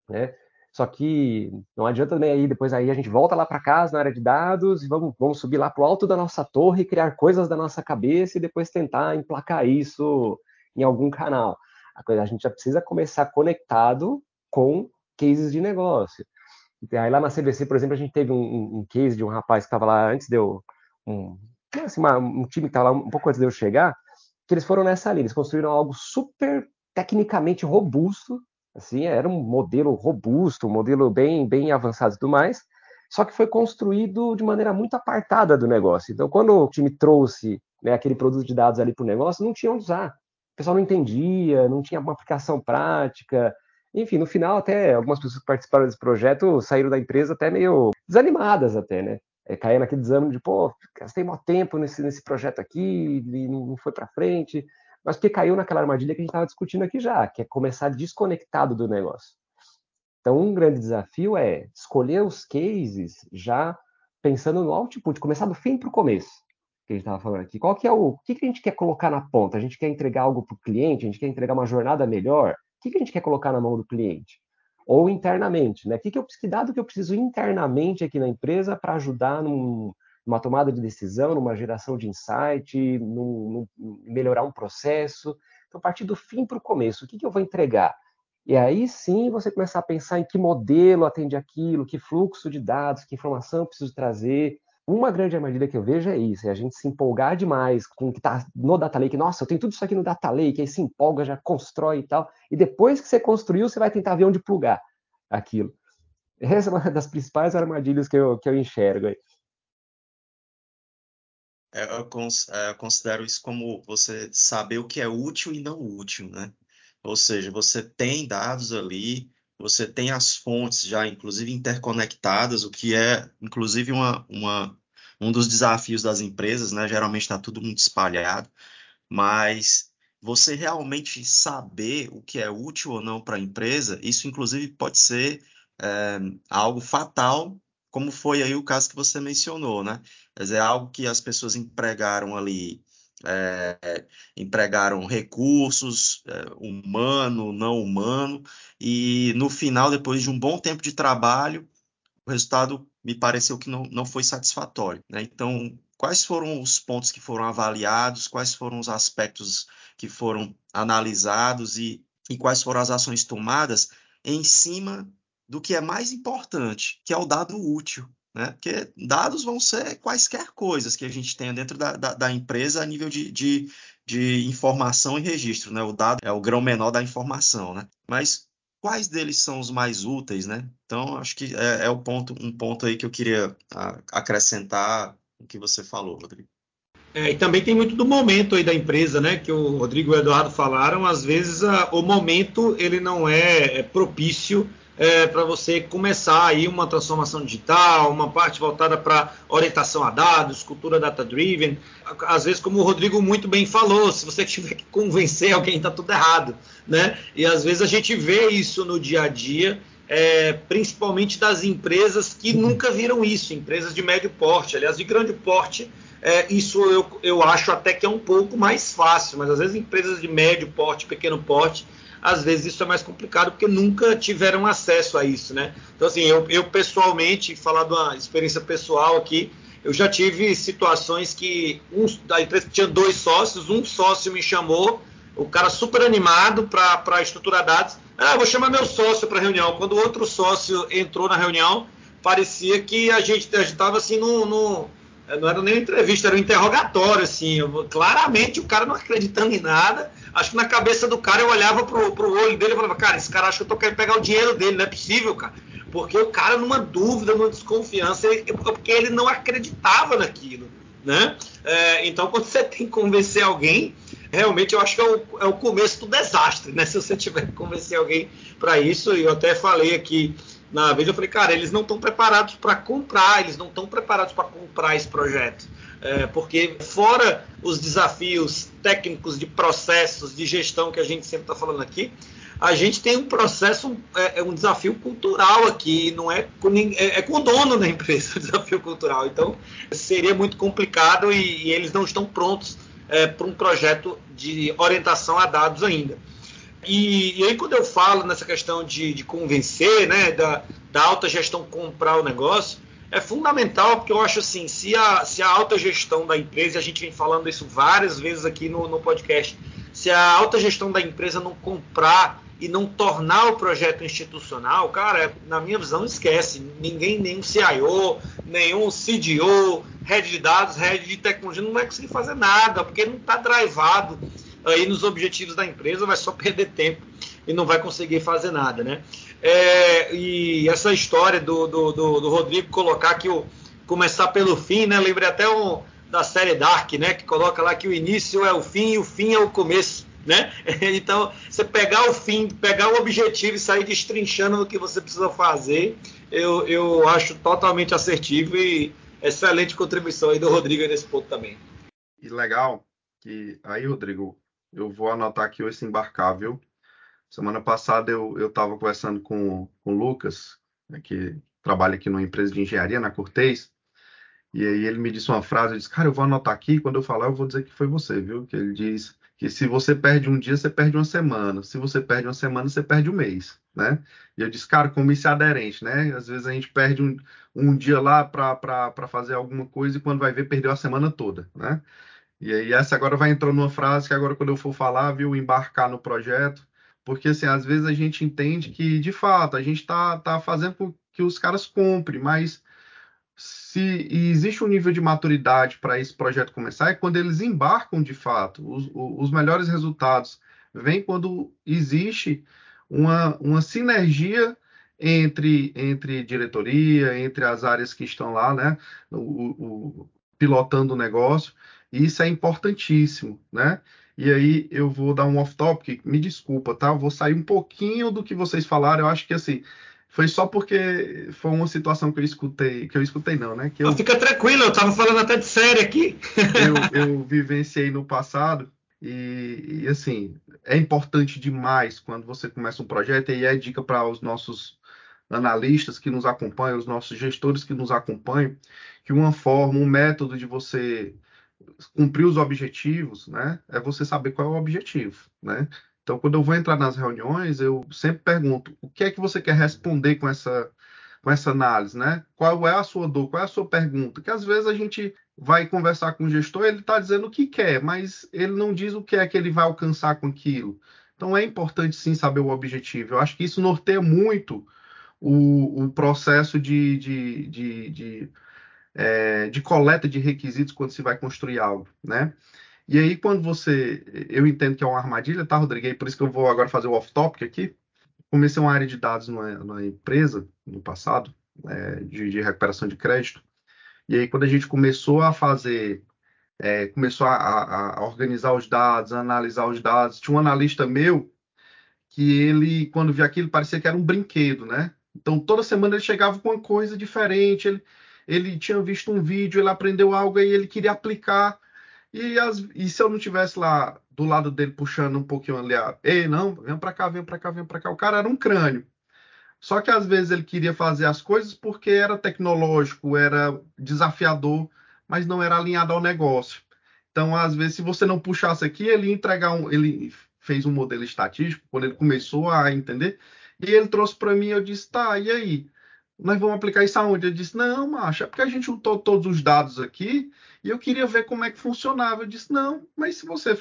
né? Só que não adianta nem aí, depois aí a gente volta lá para casa na área de dados e vamos, vamos subir lá para o alto da nossa torre, criar coisas da nossa cabeça e depois tentar emplacar isso em algum canal. A, coisa, a gente já precisa começar conectado com cases de negócio. Aí lá na CBC, por exemplo, a gente teve um, um case de um rapaz que estava lá antes de eu. Um, assim, uma, um time que estava lá um pouco antes de eu chegar, que eles foram nessa linha, eles construíram algo super tecnicamente robusto, Assim, era um modelo robusto, um modelo bem, bem avançado e tudo mais, só que foi construído de maneira muito apartada do negócio. Então, quando o time trouxe né, aquele produto de dados ali para o negócio, não tinha onde usar. O pessoal não entendia, não tinha uma aplicação prática. Enfim, no final, até algumas pessoas que participaram desse projeto saíram da empresa até meio desanimadas, até, né? É, caía naquele desânimo de, pô, gastei maior tempo nesse, nesse projeto aqui e não foi para frente mas porque caiu naquela armadilha que a gente estava discutindo aqui já, que é começar desconectado do negócio. Então, um grande desafio é escolher os cases já pensando no output, começar do fim para o começo, que a gente estava falando aqui. Qual que é o, o que, que a gente quer colocar na ponta? A gente quer entregar algo para o cliente? A gente quer entregar uma jornada melhor? O que, que a gente quer colocar na mão do cliente? Ou internamente, né? Que, que, eu, que dado que eu preciso internamente aqui na empresa para ajudar num, numa tomada de decisão, numa geração de insight, num, num melhorar um processo. Então, partir do fim para o começo, o que, que eu vou entregar? E aí sim você começar a pensar em que modelo atende aquilo, que fluxo de dados, que informação preciso trazer. Uma grande armadilha que eu vejo é isso, é a gente se empolgar demais com o que está no Data Lake. Nossa, eu tenho tudo isso aqui no Data Lake, aí se empolga, já constrói e tal. E depois que você construiu, você vai tentar ver onde plugar aquilo. Essa é uma das principais armadilhas que eu, que eu enxergo aí. É, é, eu considero isso como você saber o que é útil e não útil, né? Ou seja, você tem dados ali, você tem as fontes já, inclusive, interconectadas, o que é, inclusive, uma, uma, um dos desafios das empresas, né? Geralmente está tudo muito espalhado, mas você realmente saber o que é útil ou não para a empresa, isso, inclusive, pode ser é, algo fatal como foi aí o caso que você mencionou, né? Quer dizer, algo que as pessoas empregaram ali, é, empregaram recursos, é, humano, não humano, e no final, depois de um bom tempo de trabalho, o resultado me pareceu que não, não foi satisfatório. Né? Então, quais foram os pontos que foram avaliados, quais foram os aspectos que foram analisados e, e quais foram as ações tomadas em cima do que é mais importante, que é o dado útil. Né? Porque dados vão ser quaisquer coisas que a gente tenha dentro da, da, da empresa a nível de, de, de, informação e registro. Né? O dado é o grão menor da informação. Né? Mas quais deles são os mais úteis? Né? Então, acho que é, é o ponto, um ponto aí que eu queria acrescentar o que você falou, Rodrigo. É, e também tem muito do momento aí da empresa, né? Que o Rodrigo e o Eduardo falaram. Às vezes a, o momento ele não é, é propício é, para você começar aí uma transformação digital, uma parte voltada para orientação a dados, cultura data-driven. Às vezes, como o Rodrigo muito bem falou, se você tiver que convencer alguém, está tudo errado, né? E às vezes a gente vê isso no dia a dia. É, principalmente das empresas que nunca viram isso, empresas de médio porte, aliás, de grande porte, é, isso eu, eu acho até que é um pouco mais fácil, mas às vezes empresas de médio porte, pequeno porte, às vezes isso é mais complicado porque nunca tiveram acesso a isso, né? Então, assim, eu, eu pessoalmente, falar de uma experiência pessoal aqui, eu já tive situações que um, a empresa tinha dois sócios, um sócio me chamou, o cara super animado para estruturar dados. Ah, vou chamar meu sócio para reunião. Quando o outro sócio entrou na reunião, parecia que a gente estava assim no, é, não era nem uma entrevista, era um interrogatório, assim. Eu, claramente o cara não acreditando em nada. Acho que na cabeça do cara eu olhava pro, pro olho dele e falava, cara, esse cara acha que eu tô querendo pegar o dinheiro dele, não é possível, cara. Porque o cara, numa dúvida, numa desconfiança, ele, porque ele não acreditava naquilo. Né? É, então, quando você tem que convencer alguém, realmente eu acho que é o, é o começo do desastre, né? Se você tiver que convencer alguém para isso, e eu até falei aqui na vez eu falei, cara, eles não estão preparados para comprar, eles não estão preparados para comprar esse projeto. É, porque fora os desafios técnicos de processos, de gestão que a gente sempre está falando aqui, a gente tem um processo, é, é, um desafio cultural aqui, não é com, é, é com o dono da empresa o desafio cultural. Então seria muito complicado e, e eles não estão prontos é, para um projeto de orientação a dados ainda. E, e, aí, quando eu falo nessa questão de, de convencer, né, da, da, alta gestão comprar o negócio, é fundamental, porque eu acho assim: se a, se a alta gestão da empresa, e a gente vem falando isso várias vezes aqui no, no podcast, se a alta gestão da empresa não comprar e não tornar o projeto institucional, cara, na minha visão, esquece. Ninguém, nenhum CIO, nenhum CDO, head de dados, head de tecnologia, não vai conseguir fazer nada, porque não está drivado aí nos objetivos da empresa, vai só perder tempo e não vai conseguir fazer nada, né? É, e essa história do, do, do, do, Rodrigo colocar que o começar pelo fim, né? Lembrei até um, da série Dark, né? Que coloca lá que o início é o fim e o fim é o começo, né? Então, você pegar o fim, pegar o objetivo e sair destrinchando o que você precisa fazer, eu, eu acho totalmente assertivo e excelente contribuição aí do Rodrigo nesse ponto também. E legal que aí, Rodrigo, eu vou anotar aqui esse embarcável. Semana passada eu estava conversando com, com o Lucas, né, que trabalha aqui numa empresa de engenharia, na Cortez, e aí ele me disse uma frase, eu disse, cara, eu vou anotar aqui, quando eu falar eu vou dizer que foi você, viu? Que ele diz que se você perde um dia, você perde uma semana. Se você perde uma semana, você perde um mês, né? E eu disse, cara, como isso é aderente, né? Às vezes a gente perde um, um dia lá para fazer alguma coisa e quando vai ver, perdeu a semana toda, né? E aí essa agora vai entrar numa frase que agora quando eu for falar, viu, embarcar no projeto, porque assim, às vezes a gente entende que de fato a gente está tá fazendo com que os caras comprem, mas se existe um nível de maturidade para esse projeto começar, é quando eles embarcam de fato. Os, os melhores resultados vêm quando existe uma, uma sinergia entre, entre diretoria, entre as áreas que estão lá, né, o, o pilotando o negócio. E isso é importantíssimo, né? E aí eu vou dar um off-topic, me desculpa, tá? Eu vou sair um pouquinho do que vocês falaram. Eu acho que assim, foi só porque foi uma situação que eu escutei, que eu escutei não, né? Que eu, fica tranquilo, eu tava falando até de série aqui. eu, eu vivenciei no passado e, e, assim, é importante demais quando você começa um projeto e é dica para os nossos analistas que nos acompanham, os nossos gestores que nos acompanham, que uma forma, um método de você cumprir os objetivos, né, é você saber qual é o objetivo, né? Então, quando eu vou entrar nas reuniões, eu sempre pergunto: o que é que você quer responder com essa com essa análise, né? Qual é a sua dor? Qual é a sua pergunta? Que às vezes a gente vai conversar com o gestor, ele está dizendo o que quer, mas ele não diz o que é que ele vai alcançar com aquilo. Então é importante sim saber o objetivo. Eu acho que isso norteia muito o, o processo de, de, de, de, é, de coleta de requisitos quando se vai construir algo, né? E aí, quando você. Eu entendo que é uma armadilha, tá, Rodrigo? E por isso que eu vou agora fazer o off-topic aqui. Comecei uma área de dados numa, numa empresa no passado, é, de, de, recuperação de crédito. E aí, quando a gente começou a fazer. É, começou a, a, a, organizar os dados, a analisar os dados, tinha um analista meu que ele, quando via aquilo, parecia que era um brinquedo, né? Então, toda semana ele chegava com uma coisa diferente, ele, ele tinha visto um vídeo, ele aprendeu algo e ele queria aplicar e, as, e se eu não tivesse lá do lado dele puxando um pouquinho ali, ei, não, vem para cá, vem para cá, vem para cá. O cara era um crânio. Só que às vezes ele queria fazer as coisas porque era tecnológico, era desafiador, mas não era alinhado ao negócio. Então, às vezes, se você não puxasse aqui, ele ia entregar um. Ele fez um modelo estatístico quando ele começou a entender, e ele trouxe para mim, eu disse, tá, e aí? Nós vamos aplicar isso aonde? Ele disse, não, macho, é porque a gente juntou todos os dados aqui e eu queria ver como é que funcionava. Eu disse: não, mas se você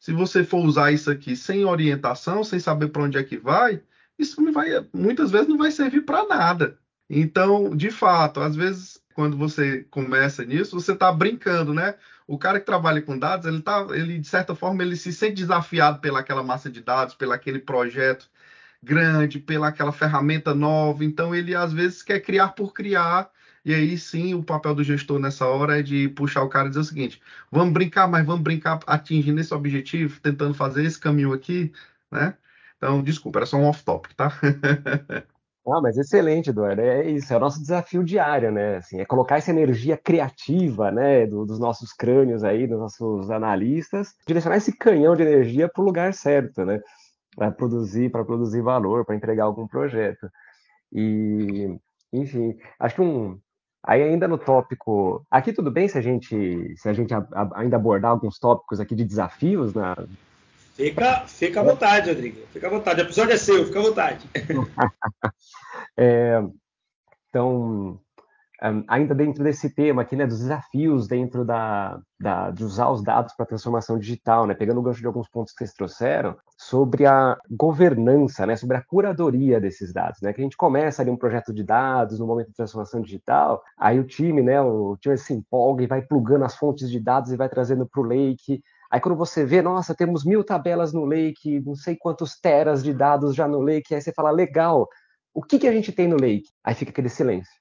se você for usar isso aqui sem orientação, sem saber para onde é que vai, isso não vai, muitas vezes não vai servir para nada. Então, de fato, às vezes quando você começa nisso, você está brincando, né? O cara que trabalha com dados, ele tá, ele de certa forma ele se sente desafiado pelaquela massa de dados, pelo aquele projeto grande, pela aquela ferramenta nova. Então ele às vezes quer criar por criar e aí sim, o papel do gestor nessa hora é de puxar o cara e dizer o seguinte: vamos brincar, mas vamos brincar atingindo esse objetivo, tentando fazer esse caminho aqui, né? Então, desculpa, era só um off-topic, tá? Ah, mas excelente, Eduardo. É isso, é o nosso desafio diário, né? Assim, é colocar essa energia criativa, né, do, dos nossos crânios aí, dos nossos analistas, direcionar esse canhão de energia para o lugar certo, né? Para produzir, para produzir valor, para entregar algum projeto. E, enfim, acho que um, Aí ainda no tópico, aqui tudo bem se a gente se a gente a, a, ainda abordar alguns tópicos aqui de desafios na Fica, fica à vontade, Rodrigo. Fica à vontade. O episódio é seu, fica à vontade. é, então, um, ainda dentro desse tema aqui, né, dos desafios dentro da, da de usar os dados para transformação digital, né, pegando o gancho de alguns pontos que vocês trouxeram, sobre a governança, né, sobre a curadoria desses dados, né, que a gente começa ali um projeto de dados no momento de transformação digital, aí o time, né, o time se empolga e vai plugando as fontes de dados e vai trazendo para o Lake, Aí quando você vê, nossa, temos mil tabelas no Lake, não sei quantos teras de dados já no Lake, aí você fala, legal, o que, que a gente tem no Lake? Aí fica aquele silêncio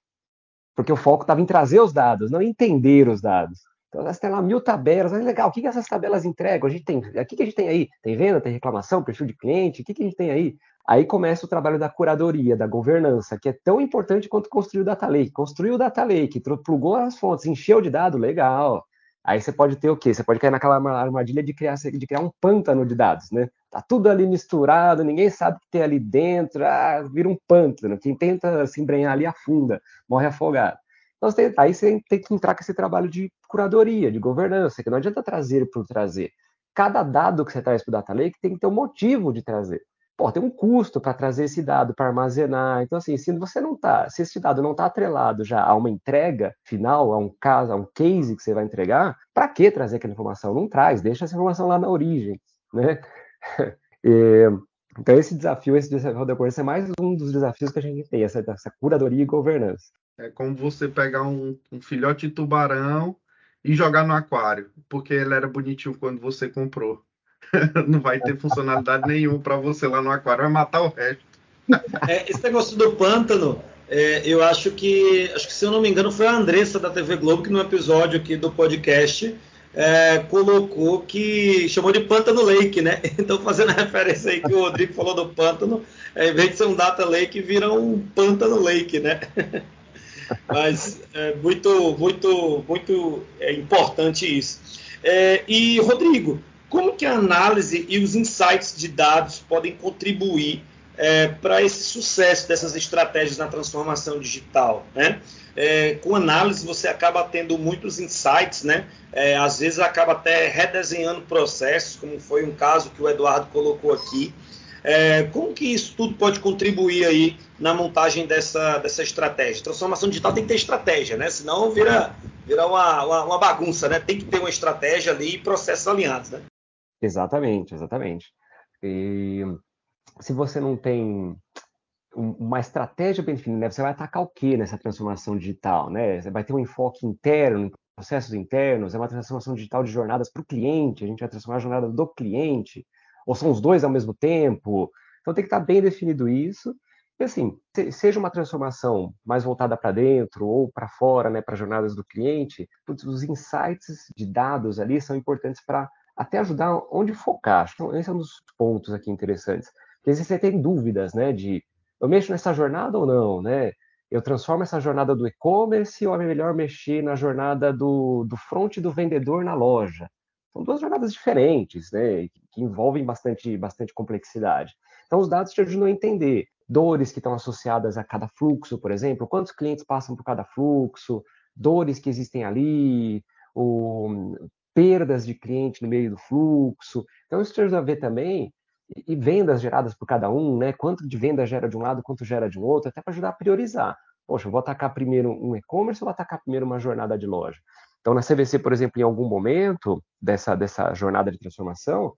porque o foco estava em trazer os dados, não entender os dados. Então, você tem lá mil tabelas, mas legal, o que, que essas tabelas entregam? A gente tem, o que, que a gente tem aí? Tem venda, tem reclamação, perfil de cliente, o que, que a gente tem aí? Aí começa o trabalho da curadoria, da governança, que é tão importante quanto construir o data lake. Construiu o data lake, plugou as fontes, encheu de dado, legal. Aí você pode ter o quê? Você pode cair naquela armadilha de criar, de criar um pântano de dados, né? Tá tudo ali misturado, ninguém sabe o que tem ali dentro, ah, vira um pântano. Quem tenta se embrenhar ali afunda, morre afogado. Então, você tem, aí você tem que entrar com esse trabalho de curadoria, de governança, que não adianta trazer por trazer. Cada dado que você traz para o Data Lake tem que ter um motivo de trazer. Pô, tem um custo para trazer esse dado, para armazenar. Então, assim, se você não tá, se esse dado não está atrelado já a uma entrega final, a um caso, a um case que você vai entregar, para que trazer aquela informação? Não traz, deixa essa informação lá na origem, né? E, então, esse desafio, esse desafio da governança é mais um dos desafios que a gente tem, essa, essa curadoria e governança. É como você pegar um, um filhote de tubarão e jogar no aquário, porque ele era bonitinho quando você comprou. não vai ter funcionalidade nenhuma para você lá no aquário, vai matar o resto. É, esse negócio do pântano, é, eu acho que, acho que se eu não me engano, foi a Andressa da TV Globo que no episódio aqui do podcast é, colocou que chamou de Pântano Lake, né? Então, fazendo referência aí que o Rodrigo falou do pântano, é, em vez de ser um Data Lake, vira um Pântano Lake, né? Mas é muito, muito, muito é, importante isso. É, e, Rodrigo, como que a análise e os insights de dados podem contribuir é, para esse sucesso dessas estratégias na transformação digital? Né? É, com análise você acaba tendo muitos insights, né? É, às vezes acaba até redesenhando processos, como foi um caso que o Eduardo colocou aqui. É, como que isso tudo pode contribuir aí na montagem dessa, dessa estratégia? Transformação digital tem que ter estratégia, né? Senão vira, vira uma, uma, uma bagunça, né? Tem que ter uma estratégia ali e processos alinhados, né? Exatamente, exatamente. E se você não tem uma estratégia bem definida, né? Você vai atacar o que nessa transformação digital, né? Você vai ter um enfoque interno, processos internos, é uma transformação digital de jornadas para o cliente, a gente vai transformar a jornada do cliente, ou são os dois ao mesmo tempo. Então tem que estar bem definido isso. E assim, seja uma transformação mais voltada para dentro ou para fora, né, para jornadas do cliente, os insights de dados ali são importantes para até ajudar onde focar. Então, esse é um dos pontos aqui interessantes. Porque se você tem dúvidas, né, de eu mexo nessa jornada ou não, né? eu transformo essa jornada do e-commerce ou é melhor mexer na jornada do, do front do vendedor na loja? São duas jornadas diferentes, né? Que, que envolvem bastante, bastante complexidade. Então, os dados te ajudam a entender dores que estão associadas a cada fluxo, por exemplo, quantos clientes passam por cada fluxo, dores que existem ali, o, perdas de cliente no meio do fluxo. Então, isso te ajuda a ver também e vendas geradas por cada um, né? Quanto de venda gera de um lado, quanto gera de um outro, até para ajudar a priorizar. Poxa, eu vou atacar primeiro um e-commerce ou vou atacar primeiro uma jornada de loja? Então, na CVC, por exemplo, em algum momento dessa, dessa jornada de transformação,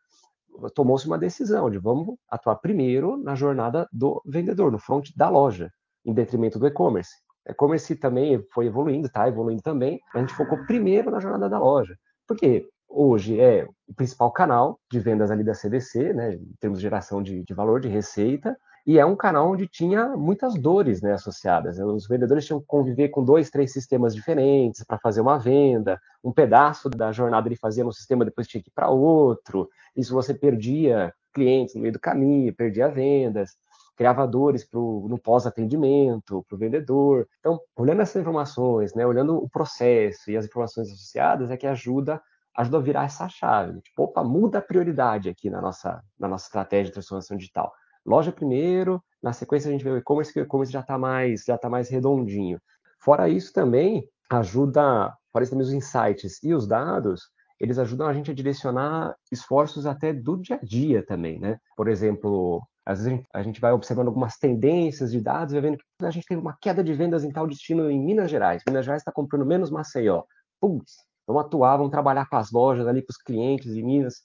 tomou-se uma decisão de vamos atuar primeiro na jornada do vendedor, no front da loja, em detrimento do e-commerce. E-commerce também foi evoluindo, está evoluindo também, mas a gente focou primeiro na jornada da loja. Por quê? hoje é o principal canal de vendas ali da CDC, né, em termos de geração de, de valor, de receita, e é um canal onde tinha muitas dores né, associadas. Os vendedores tinham que conviver com dois, três sistemas diferentes para fazer uma venda, um pedaço da jornada ele fazia no sistema, depois tinha que ir para outro, isso você perdia clientes no meio do caminho, perdia vendas, criava dores pro, no pós-atendimento, para o vendedor. Então, olhando essas informações, né, olhando o processo e as informações associadas, é que ajuda ajuda a virar essa chave. Tipo, opa, muda a prioridade aqui na nossa, na nossa estratégia de transformação digital. Loja primeiro, na sequência a gente vê o e-commerce, que o e-commerce já está mais, já tá mais redondinho. Fora isso também, ajuda, fora isso também os insights e os dados, eles ajudam a gente a direcionar esforços até do dia a dia também, né? Por exemplo, às vezes a gente vai observando algumas tendências de dados, vai vendo que a gente teve uma queda de vendas em tal destino em Minas Gerais. Minas Gerais está comprando menos Maceió. Putz, vamos atuar, vamos trabalhar com as lojas ali, com os clientes em Minas.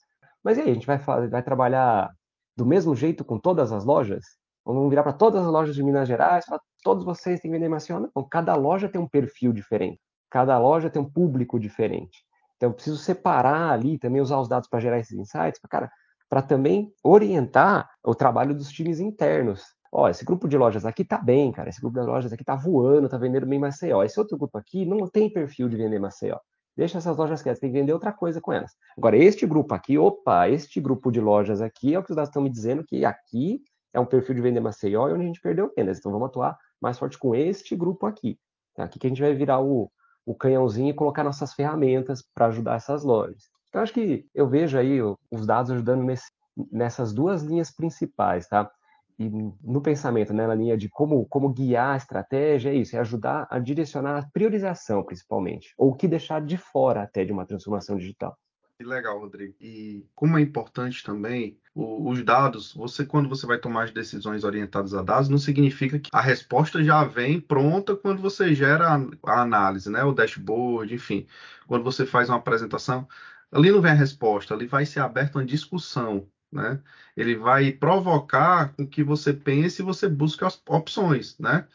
Mas e aí, a gente vai, vai trabalhar do mesmo jeito com todas as lojas? Vamos virar para todas as lojas de Minas Gerais, para todos vocês têm que vender Maceió? Não, cada loja tem um perfil diferente, cada loja tem um público diferente. Então, eu preciso separar ali, também usar os dados para gerar esses insights, para para também orientar o trabalho dos times internos. Ó, esse grupo de lojas aqui tá bem, cara. Esse grupo de lojas aqui tá voando, tá vendendo bem Maceió. Esse outro grupo aqui não tem perfil de vender Maceió. Deixa essas lojas quietas, tem que vender outra coisa com elas. Agora, este grupo aqui, opa, este grupo de lojas aqui é o que os dados estão me dizendo que aqui é um perfil de vender Maceió e onde a gente perdeu vendas. Então, vamos atuar mais forte com este grupo aqui. É aqui que a gente vai virar o, o canhãozinho e colocar nossas ferramentas para ajudar essas lojas. Então, acho que eu vejo aí os dados ajudando nesse, nessas duas linhas principais, tá? e no pensamento, né, na linha de como, como guiar a estratégia, é isso, é ajudar a direcionar a priorização, principalmente, ou o que deixar de fora até de uma transformação digital. Que legal, Rodrigo. E como é importante também o, os dados, você quando você vai tomar as decisões orientadas a dados, não significa que a resposta já vem pronta quando você gera a, a análise, né, o dashboard, enfim, quando você faz uma apresentação, ali não vem a resposta, ali vai ser aberta uma discussão né? Ele vai provocar com que você pense e você busque as opções, né?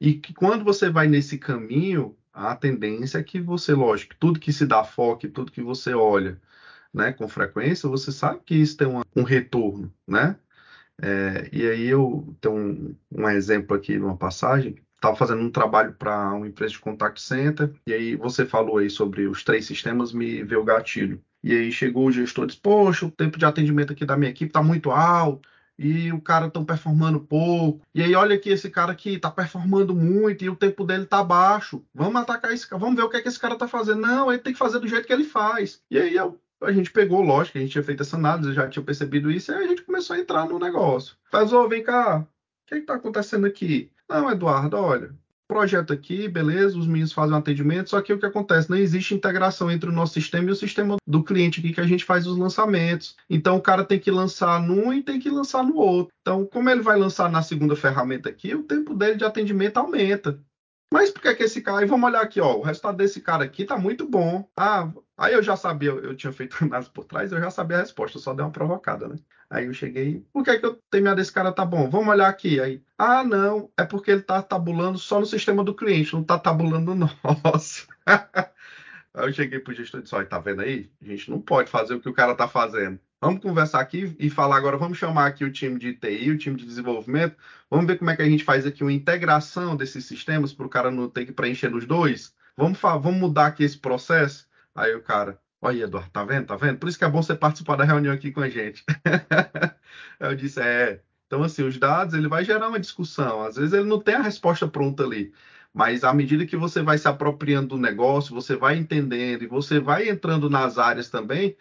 E que quando você vai nesse caminho, a tendência é que você, lógico, tudo que se dá foco, tudo que você olha, né, com frequência, você sabe que isso tem um retorno, né? É, e aí eu tenho um, um exemplo aqui, uma passagem, estava fazendo um trabalho para uma empresa de contact center, e aí você falou aí sobre os três sistemas, me veio o gatilho. E aí chegou o gestor e disse: Poxa, o tempo de atendimento aqui da minha equipe está muito alto e o cara estão performando pouco. E aí, olha aqui, esse cara aqui está performando muito e o tempo dele está baixo. Vamos atacar esse cara, vamos ver o que é que esse cara está fazendo. Não, ele tem que fazer do jeito que ele faz. E aí eu, a gente pegou, lógico, a gente tinha feito essa análise, já tinha percebido isso, e aí a gente começou a entrar no negócio. Faz, ô, vem cá, o que está acontecendo aqui? Não, Eduardo, olha, projeto aqui, beleza, os meninos fazem um atendimento, só que o que acontece? Não existe integração entre o nosso sistema e o sistema do cliente aqui que a gente faz os lançamentos. Então o cara tem que lançar num e tem que lançar no outro. Então, como ele vai lançar na segunda ferramenta aqui, o tempo dele de atendimento aumenta. Mas por que, que esse cara. Aí vamos olhar aqui, ó. O resultado desse cara aqui tá muito bom. Ah, aí eu já sabia, eu tinha feito análise por trás, eu já sabia a resposta, só dei uma provocada, né? Aí eu cheguei, por que, é que eu tenho desse cara tá bom? Vamos olhar aqui. Aí, ah, não, é porque ele tá tabulando só no sistema do cliente, não tá tabulando no nosso. aí eu cheguei pro gestor e disse, olha, tá vendo aí? A gente não pode fazer o que o cara tá fazendo. Vamos conversar aqui e falar agora, vamos chamar aqui o time de TI, o time de desenvolvimento, vamos ver como é que a gente faz aqui uma integração desses sistemas para o cara não ter que preencher nos dois. Vamos, vamos mudar aqui esse processo. Aí o cara, Olha, Eduardo, tá vendo? Tá vendo? Por isso que é bom você participar da reunião aqui com a gente. eu disse, é. Então, assim, os dados, ele vai gerar uma discussão. Às vezes ele não tem a resposta pronta ali. Mas à medida que você vai se apropriando do negócio, você vai entendendo e você vai entrando nas áreas também,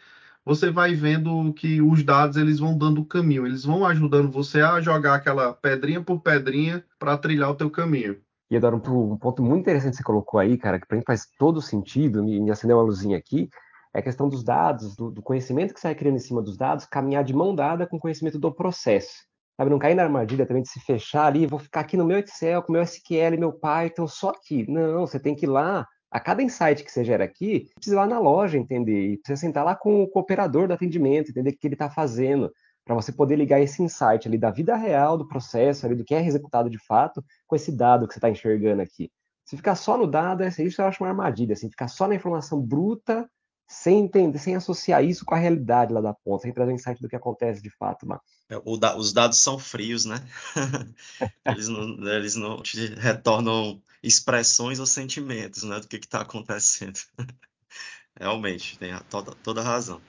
você vai vendo que os dados eles vão dando o caminho, eles vão ajudando você a jogar aquela pedrinha por pedrinha para trilhar o teu caminho. E Eduardo, um ponto muito interessante que você colocou aí, cara, que para mim faz todo sentido, me, me acendeu uma luzinha aqui, é a questão dos dados, do, do, conhecimento que você vai criando em cima dos dados, caminhar de mão dada com o conhecimento do processo. Sabe, não cair na armadilha também de se fechar ali, vou ficar aqui no meu Excel, com meu SQL, meu Python, só aqui. Não, você tem que ir lá, a cada insight que você gera aqui, precisa ir lá na loja entender, e precisa sentar lá com o cooperador do atendimento, entender o que ele está fazendo, para você poder ligar esse insight ali da vida real, do processo, ali do que é executado de fato, com esse dado que você está enxergando aqui. Se ficar só no dado, isso eu acho uma armadilha, assim, ficar só na informação bruta sem entender, sem associar isso com a realidade lá da ponta, sem trazer um insight do que acontece de fato lá. É, da, os dados são frios, né? eles, não, eles não te retornam expressões ou sentimentos né, do que está acontecendo. Realmente, tem toda, toda a razão.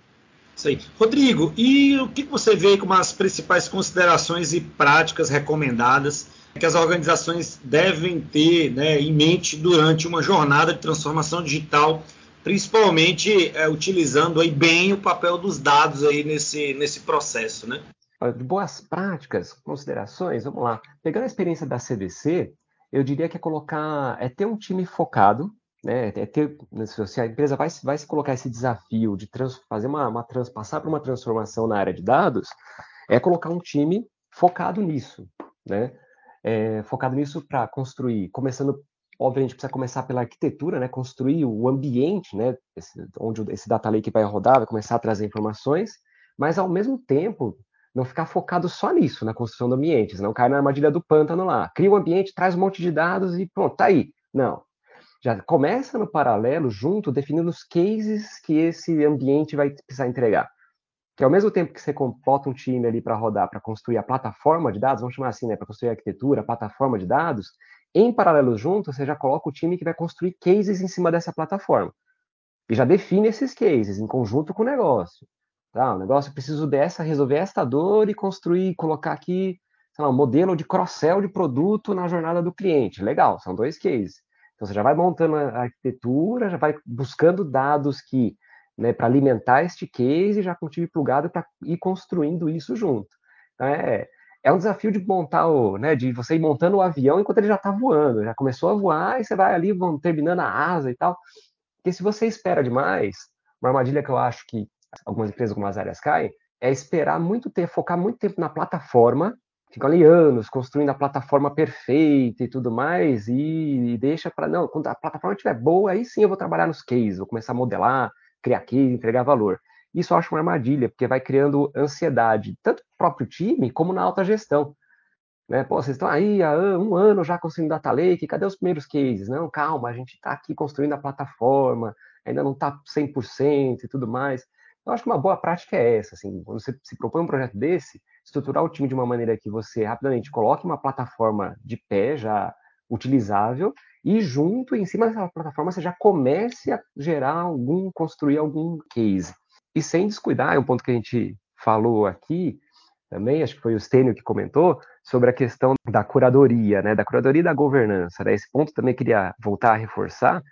Isso aí. Rodrigo, e o que você vê como as principais considerações e práticas recomendadas que as organizações devem ter né, em mente durante uma jornada de transformação digital principalmente é, utilizando aí bem o papel dos dados aí nesse, nesse processo, né? Boas práticas, considerações, vamos lá. Pegando a experiência da CDC, eu diria que é colocar, é ter um time focado, né? É ter, se a empresa vai, vai se colocar esse desafio de trans, fazer uma, uma trans, passar por uma transformação na área de dados, é colocar um time focado nisso, né? É, focado nisso para construir, começando obviamente precisa começar pela arquitetura, né, construir o ambiente, né, esse, onde esse data lake vai rodar, vai começar a trazer informações, mas ao mesmo tempo não ficar focado só nisso, na construção do ambiente, não cair na armadilha do pântano lá. Cria um ambiente, traz um monte de dados e pronto, tá aí. Não. Já começa no paralelo, junto, definindo os cases que esse ambiente vai precisar entregar. Que ao mesmo tempo que você bota um time ali para rodar, para construir a plataforma de dados, vamos chamar assim, né, para construir a arquitetura, a plataforma de dados, em paralelo junto, você já coloca o time que vai construir cases em cima dessa plataforma. E já define esses cases em conjunto com o negócio. Tá? O negócio preciso dessa, resolver esta dor e construir, colocar aqui, sei lá, um modelo de cross-sell de produto na jornada do cliente. Legal, são dois cases. Então você já vai montando a arquitetura, já vai buscando dados que, né, para alimentar este case, já com o time plugado para ir construindo isso junto. Então, é, é um desafio de montar o, né, de você ir montando o avião enquanto ele já está voando, já começou a voar e você vai ali vão, terminando a asa e tal. Porque se você espera demais, uma armadilha que eu acho que algumas empresas, algumas áreas caem, é esperar muito tempo, focar muito tempo na plataforma, ficam ali anos construindo a plataforma perfeita e tudo mais, e, e deixa para não, quando a plataforma estiver boa, aí sim eu vou trabalhar nos cases, vou começar a modelar, criar case, entregar valor. Isso eu acho uma armadilha, porque vai criando ansiedade, tanto no próprio time como na alta gestão. Né? Pô, vocês estão aí há um ano já construindo data lake, cadê os primeiros cases? Não, calma, a gente está aqui construindo a plataforma, ainda não está 100% e tudo mais. Eu acho que uma boa prática é essa, assim, quando você se propõe um projeto desse, estruturar o time de uma maneira que você rapidamente coloque uma plataforma de pé já utilizável e junto, em cima dessa plataforma, você já comece a gerar algum, construir algum case. E sem descuidar, é um ponto que a gente falou aqui também, acho que foi o Stênio que comentou, sobre a questão da curadoria, né, da curadoria e da governança. Né? Esse ponto também queria voltar a reforçar,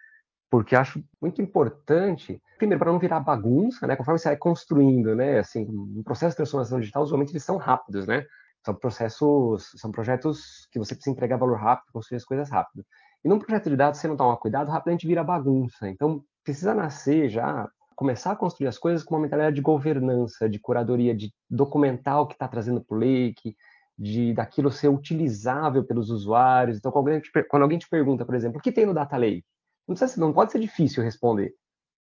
porque acho muito importante, primeiro, para não virar bagunça, né, conforme você vai construindo, né, assim, um processo de transformação digital, usualmente eles são rápidos, né, são processos, são projetos que você precisa entregar valor rápido, construir as coisas rápido. E num projeto de dados, se você não tomar cuidado, rapidamente vira bagunça. Então, precisa nascer já começar a construir as coisas com uma mentalidade de governança, de curadoria, de documentar o que está trazendo para o Lake, de daquilo ser utilizável pelos usuários. Então, quando alguém, te, quando alguém te pergunta, por exemplo, o que tem no Data Lake? Não, precisa, não pode ser difícil responder.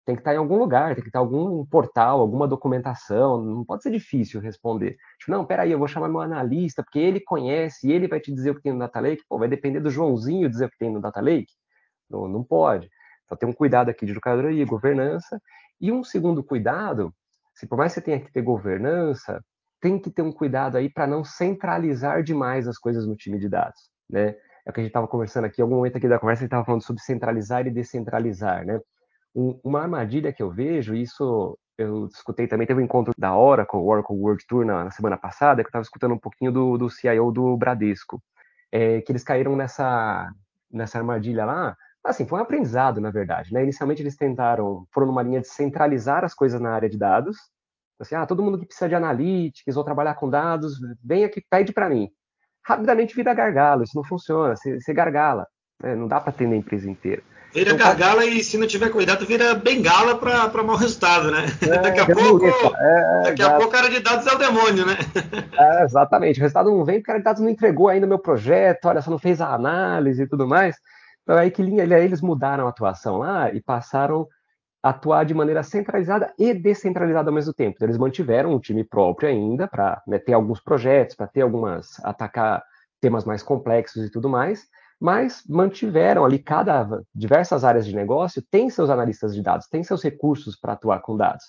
tem que estar em algum lugar, tem que estar em algum portal, alguma documentação, não pode ser difícil responder. Tipo, não, peraí, eu vou chamar meu analista, porque ele conhece, ele vai te dizer o que tem no Data Lake. Pô, vai depender do Joãozinho dizer o que tem no Data Lake? Não, não pode. Então tem um cuidado aqui de educadoria, governança, e um segundo cuidado, se por mais que você tenha que ter governança, tem que ter um cuidado aí para não centralizar demais as coisas no time de dados, né? É o que a gente estava conversando aqui, em algum momento aqui da conversa a gente estava falando sobre centralizar e descentralizar, né? Um, uma armadilha que eu vejo, isso eu escutei também, teve um encontro da Oracle, Oracle World Tour na, na semana passada, que eu estava escutando um pouquinho do, do CIO do Bradesco, é, que eles caíram nessa, nessa armadilha lá, assim, foi um aprendizado, na verdade, né? Inicialmente eles tentaram, foram numa linha de centralizar as coisas na área de dados, assim, ah, todo mundo que precisa de analytics ou trabalhar com dados, vem aqui, pede para mim rapidamente vira gargalo, isso não funciona, você, gargala, né? não dá para atender a empresa inteira. Vira então, gargala e se não tiver cuidado, vira bengala para mau resultado, né? É, daqui a pouco, é, daqui a pouco a área de dados é o demônio, né? É, exatamente, o resultado não vem porque a área de dados não entregou ainda o meu projeto, olha, você não fez a análise e tudo mais. Aí que eles mudaram a atuação lá e passaram atuar de maneira centralizada e descentralizada ao mesmo tempo. Então, eles mantiveram um time próprio ainda para né, ter alguns projetos, para ter algumas atacar temas mais complexos e tudo mais, mas mantiveram ali cada diversas áreas de negócio tem seus analistas de dados, tem seus recursos para atuar com dados,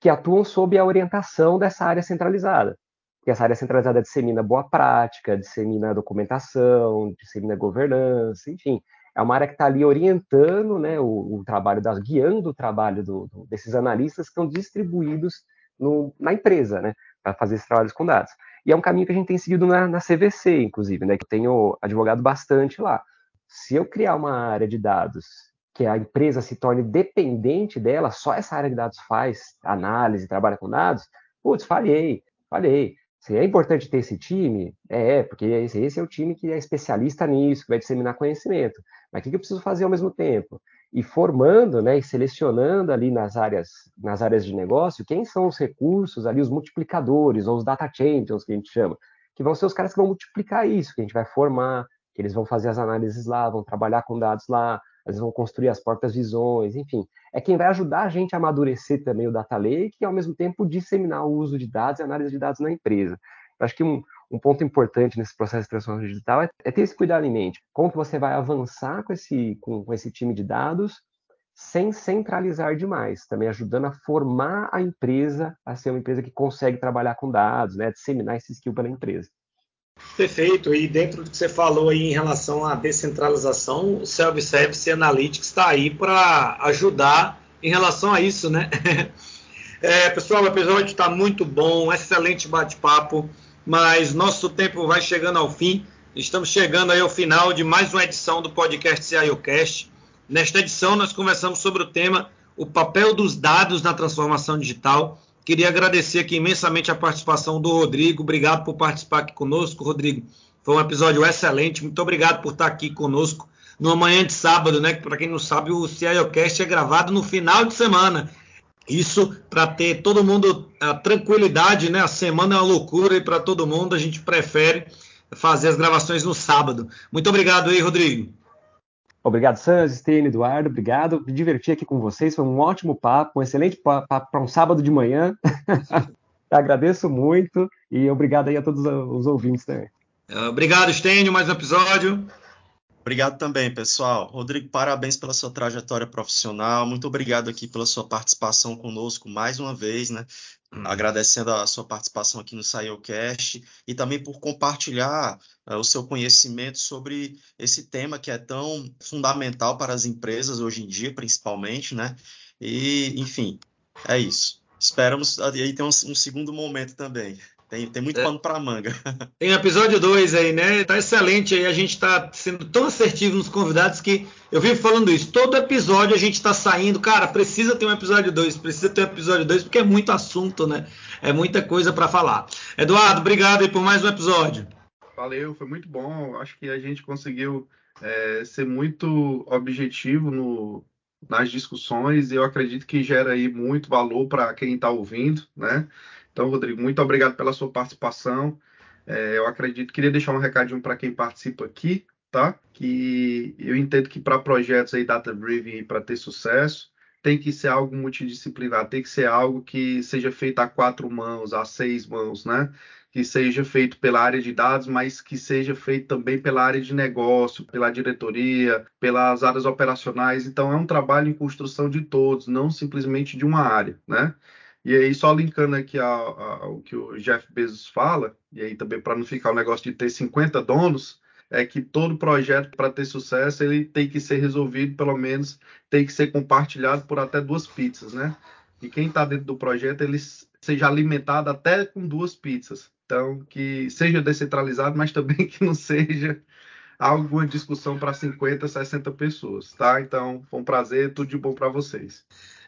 que atuam sob a orientação dessa área centralizada. Porque essa área centralizada dissemina boa prática, dissemina documentação, dissemina governança, enfim, é uma área que está ali orientando né, o, o, trabalho das, guiando o trabalho do, do, desses analistas que estão distribuídos no, na empresa, né, para fazer esses trabalhos com dados. E é um caminho que a gente tem seguido na, na CVC, inclusive, né, que eu tenho advogado bastante lá. Se eu criar uma área de dados que a empresa se torne dependente dela, só essa área de dados faz análise, trabalha com dados, putz, falhei, falhei. Se é importante ter esse time, é, porque esse, esse, é o time que é especialista nisso, que vai disseminar conhecimento. Mas o que eu preciso fazer ao mesmo tempo? E formando, né, e selecionando ali nas áreas, nas áreas de negócio, quem são os recursos ali, os multiplicadores, ou os data champions, que a gente chama, que vão ser os caras que vão multiplicar isso, que a gente vai formar, que eles vão fazer as análises lá, vão trabalhar com dados lá, eles vão construir as próprias visões, enfim. É quem vai ajudar a gente a amadurecer também o data lake e, ao mesmo tempo, disseminar o uso de dados e análise de dados na empresa. Eu acho que um, um ponto importante nesse processo de transformação digital é, é, ter esse cuidado em mente. Como que você vai avançar com esse, com, com esse time de dados sem centralizar demais, também ajudando a formar a empresa a ser uma empresa que consegue trabalhar com dados, né, disseminar esse skill pela empresa. Perfeito. E dentro do que você falou aí em relação à descentralização, o Self-Service Analytics está aí para ajudar em relação a isso, né? É, pessoal, o episódio está muito bom, excelente bate-papo, mas nosso tempo vai chegando ao fim. Estamos chegando aí ao final de mais uma edição do podcast CIOcast. Nesta edição, nós conversamos sobre o tema o papel dos dados na transformação digital Queria agradecer aqui imensamente a participação do Rodrigo. Obrigado por participar aqui conosco, Rodrigo. Foi um episódio excelente. Muito obrigado por estar aqui conosco numa manhã de sábado, né? Para quem não sabe, o CIOcast é gravado no final de semana. Isso para ter todo mundo a tranquilidade, né? A semana é uma loucura e para todo mundo a gente prefere fazer as gravações no sábado. Muito obrigado aí, Rodrigo. Obrigado, Sans, Stênio, Eduardo, obrigado. Me diverti aqui com vocês, foi um ótimo papo, um excelente papo para um sábado de manhã. Agradeço muito e obrigado aí a todos os ouvintes também. Obrigado, Stênio, mais um episódio. Obrigado também, pessoal. Rodrigo, parabéns pela sua trajetória profissional. Muito obrigado aqui pela sua participação conosco mais uma vez, né? Hum. Agradecendo a sua participação aqui no SaiOcast e também por compartilhar uh, o seu conhecimento sobre esse tema que é tão fundamental para as empresas hoje em dia, principalmente, né? E, enfim, é isso. Esperamos aí ter um, um segundo momento também. Tem, tem muito é. pano para manga. Tem episódio 2 aí, né? Tá excelente aí. A gente tá sendo tão assertivo nos convidados que eu vivo falando isso. Todo episódio a gente tá saindo, cara, precisa ter um episódio 2, precisa ter um episódio 2, porque é muito assunto, né? É muita coisa para falar. Eduardo, obrigado aí por mais um episódio. Valeu, foi muito bom. Acho que a gente conseguiu é, ser muito objetivo no, nas discussões e eu acredito que gera aí muito valor para quem está ouvindo, né? Então, Rodrigo, muito obrigado pela sua participação. É, eu acredito, queria deixar um recadinho para quem participa aqui, tá? Que eu entendo que para projetos aí data driven para ter sucesso, tem que ser algo multidisciplinar, tem que ser algo que seja feito a quatro mãos, a seis mãos, né? Que seja feito pela área de dados, mas que seja feito também pela área de negócio, pela diretoria, pelas áreas operacionais. Então, é um trabalho em construção de todos, não simplesmente de uma área, né? E aí, só linkando aqui ao, que o Jeff Bezos fala, e aí também para não ficar o negócio de ter 50 donos, é que todo projeto, para ter sucesso, ele tem que ser resolvido, pelo menos tem que ser compartilhado por até duas pizzas, né? E quem está dentro do projeto, ele seja alimentado até com duas pizzas. Então, que seja descentralizado, mas também que não seja alguma discussão para 50, 60 pessoas, tá? Então, foi um prazer, tudo de bom para vocês.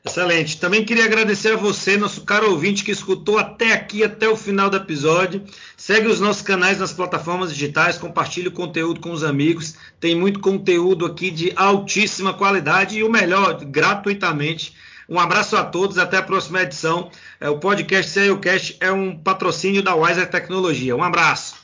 Excelente. Também queria agradecer a você, nosso caro ouvinte, que escutou até aqui, até o final do episódio. Segue os nossos canais nas plataformas digitais, compartilhe o conteúdo com os amigos. Tem muito conteúdo aqui de altíssima qualidade e o melhor, gratuitamente. Um abraço a todos, até a próxima edição. É, o podcast CIOcast é um patrocínio da Wiser Tecnologia. Um abraço.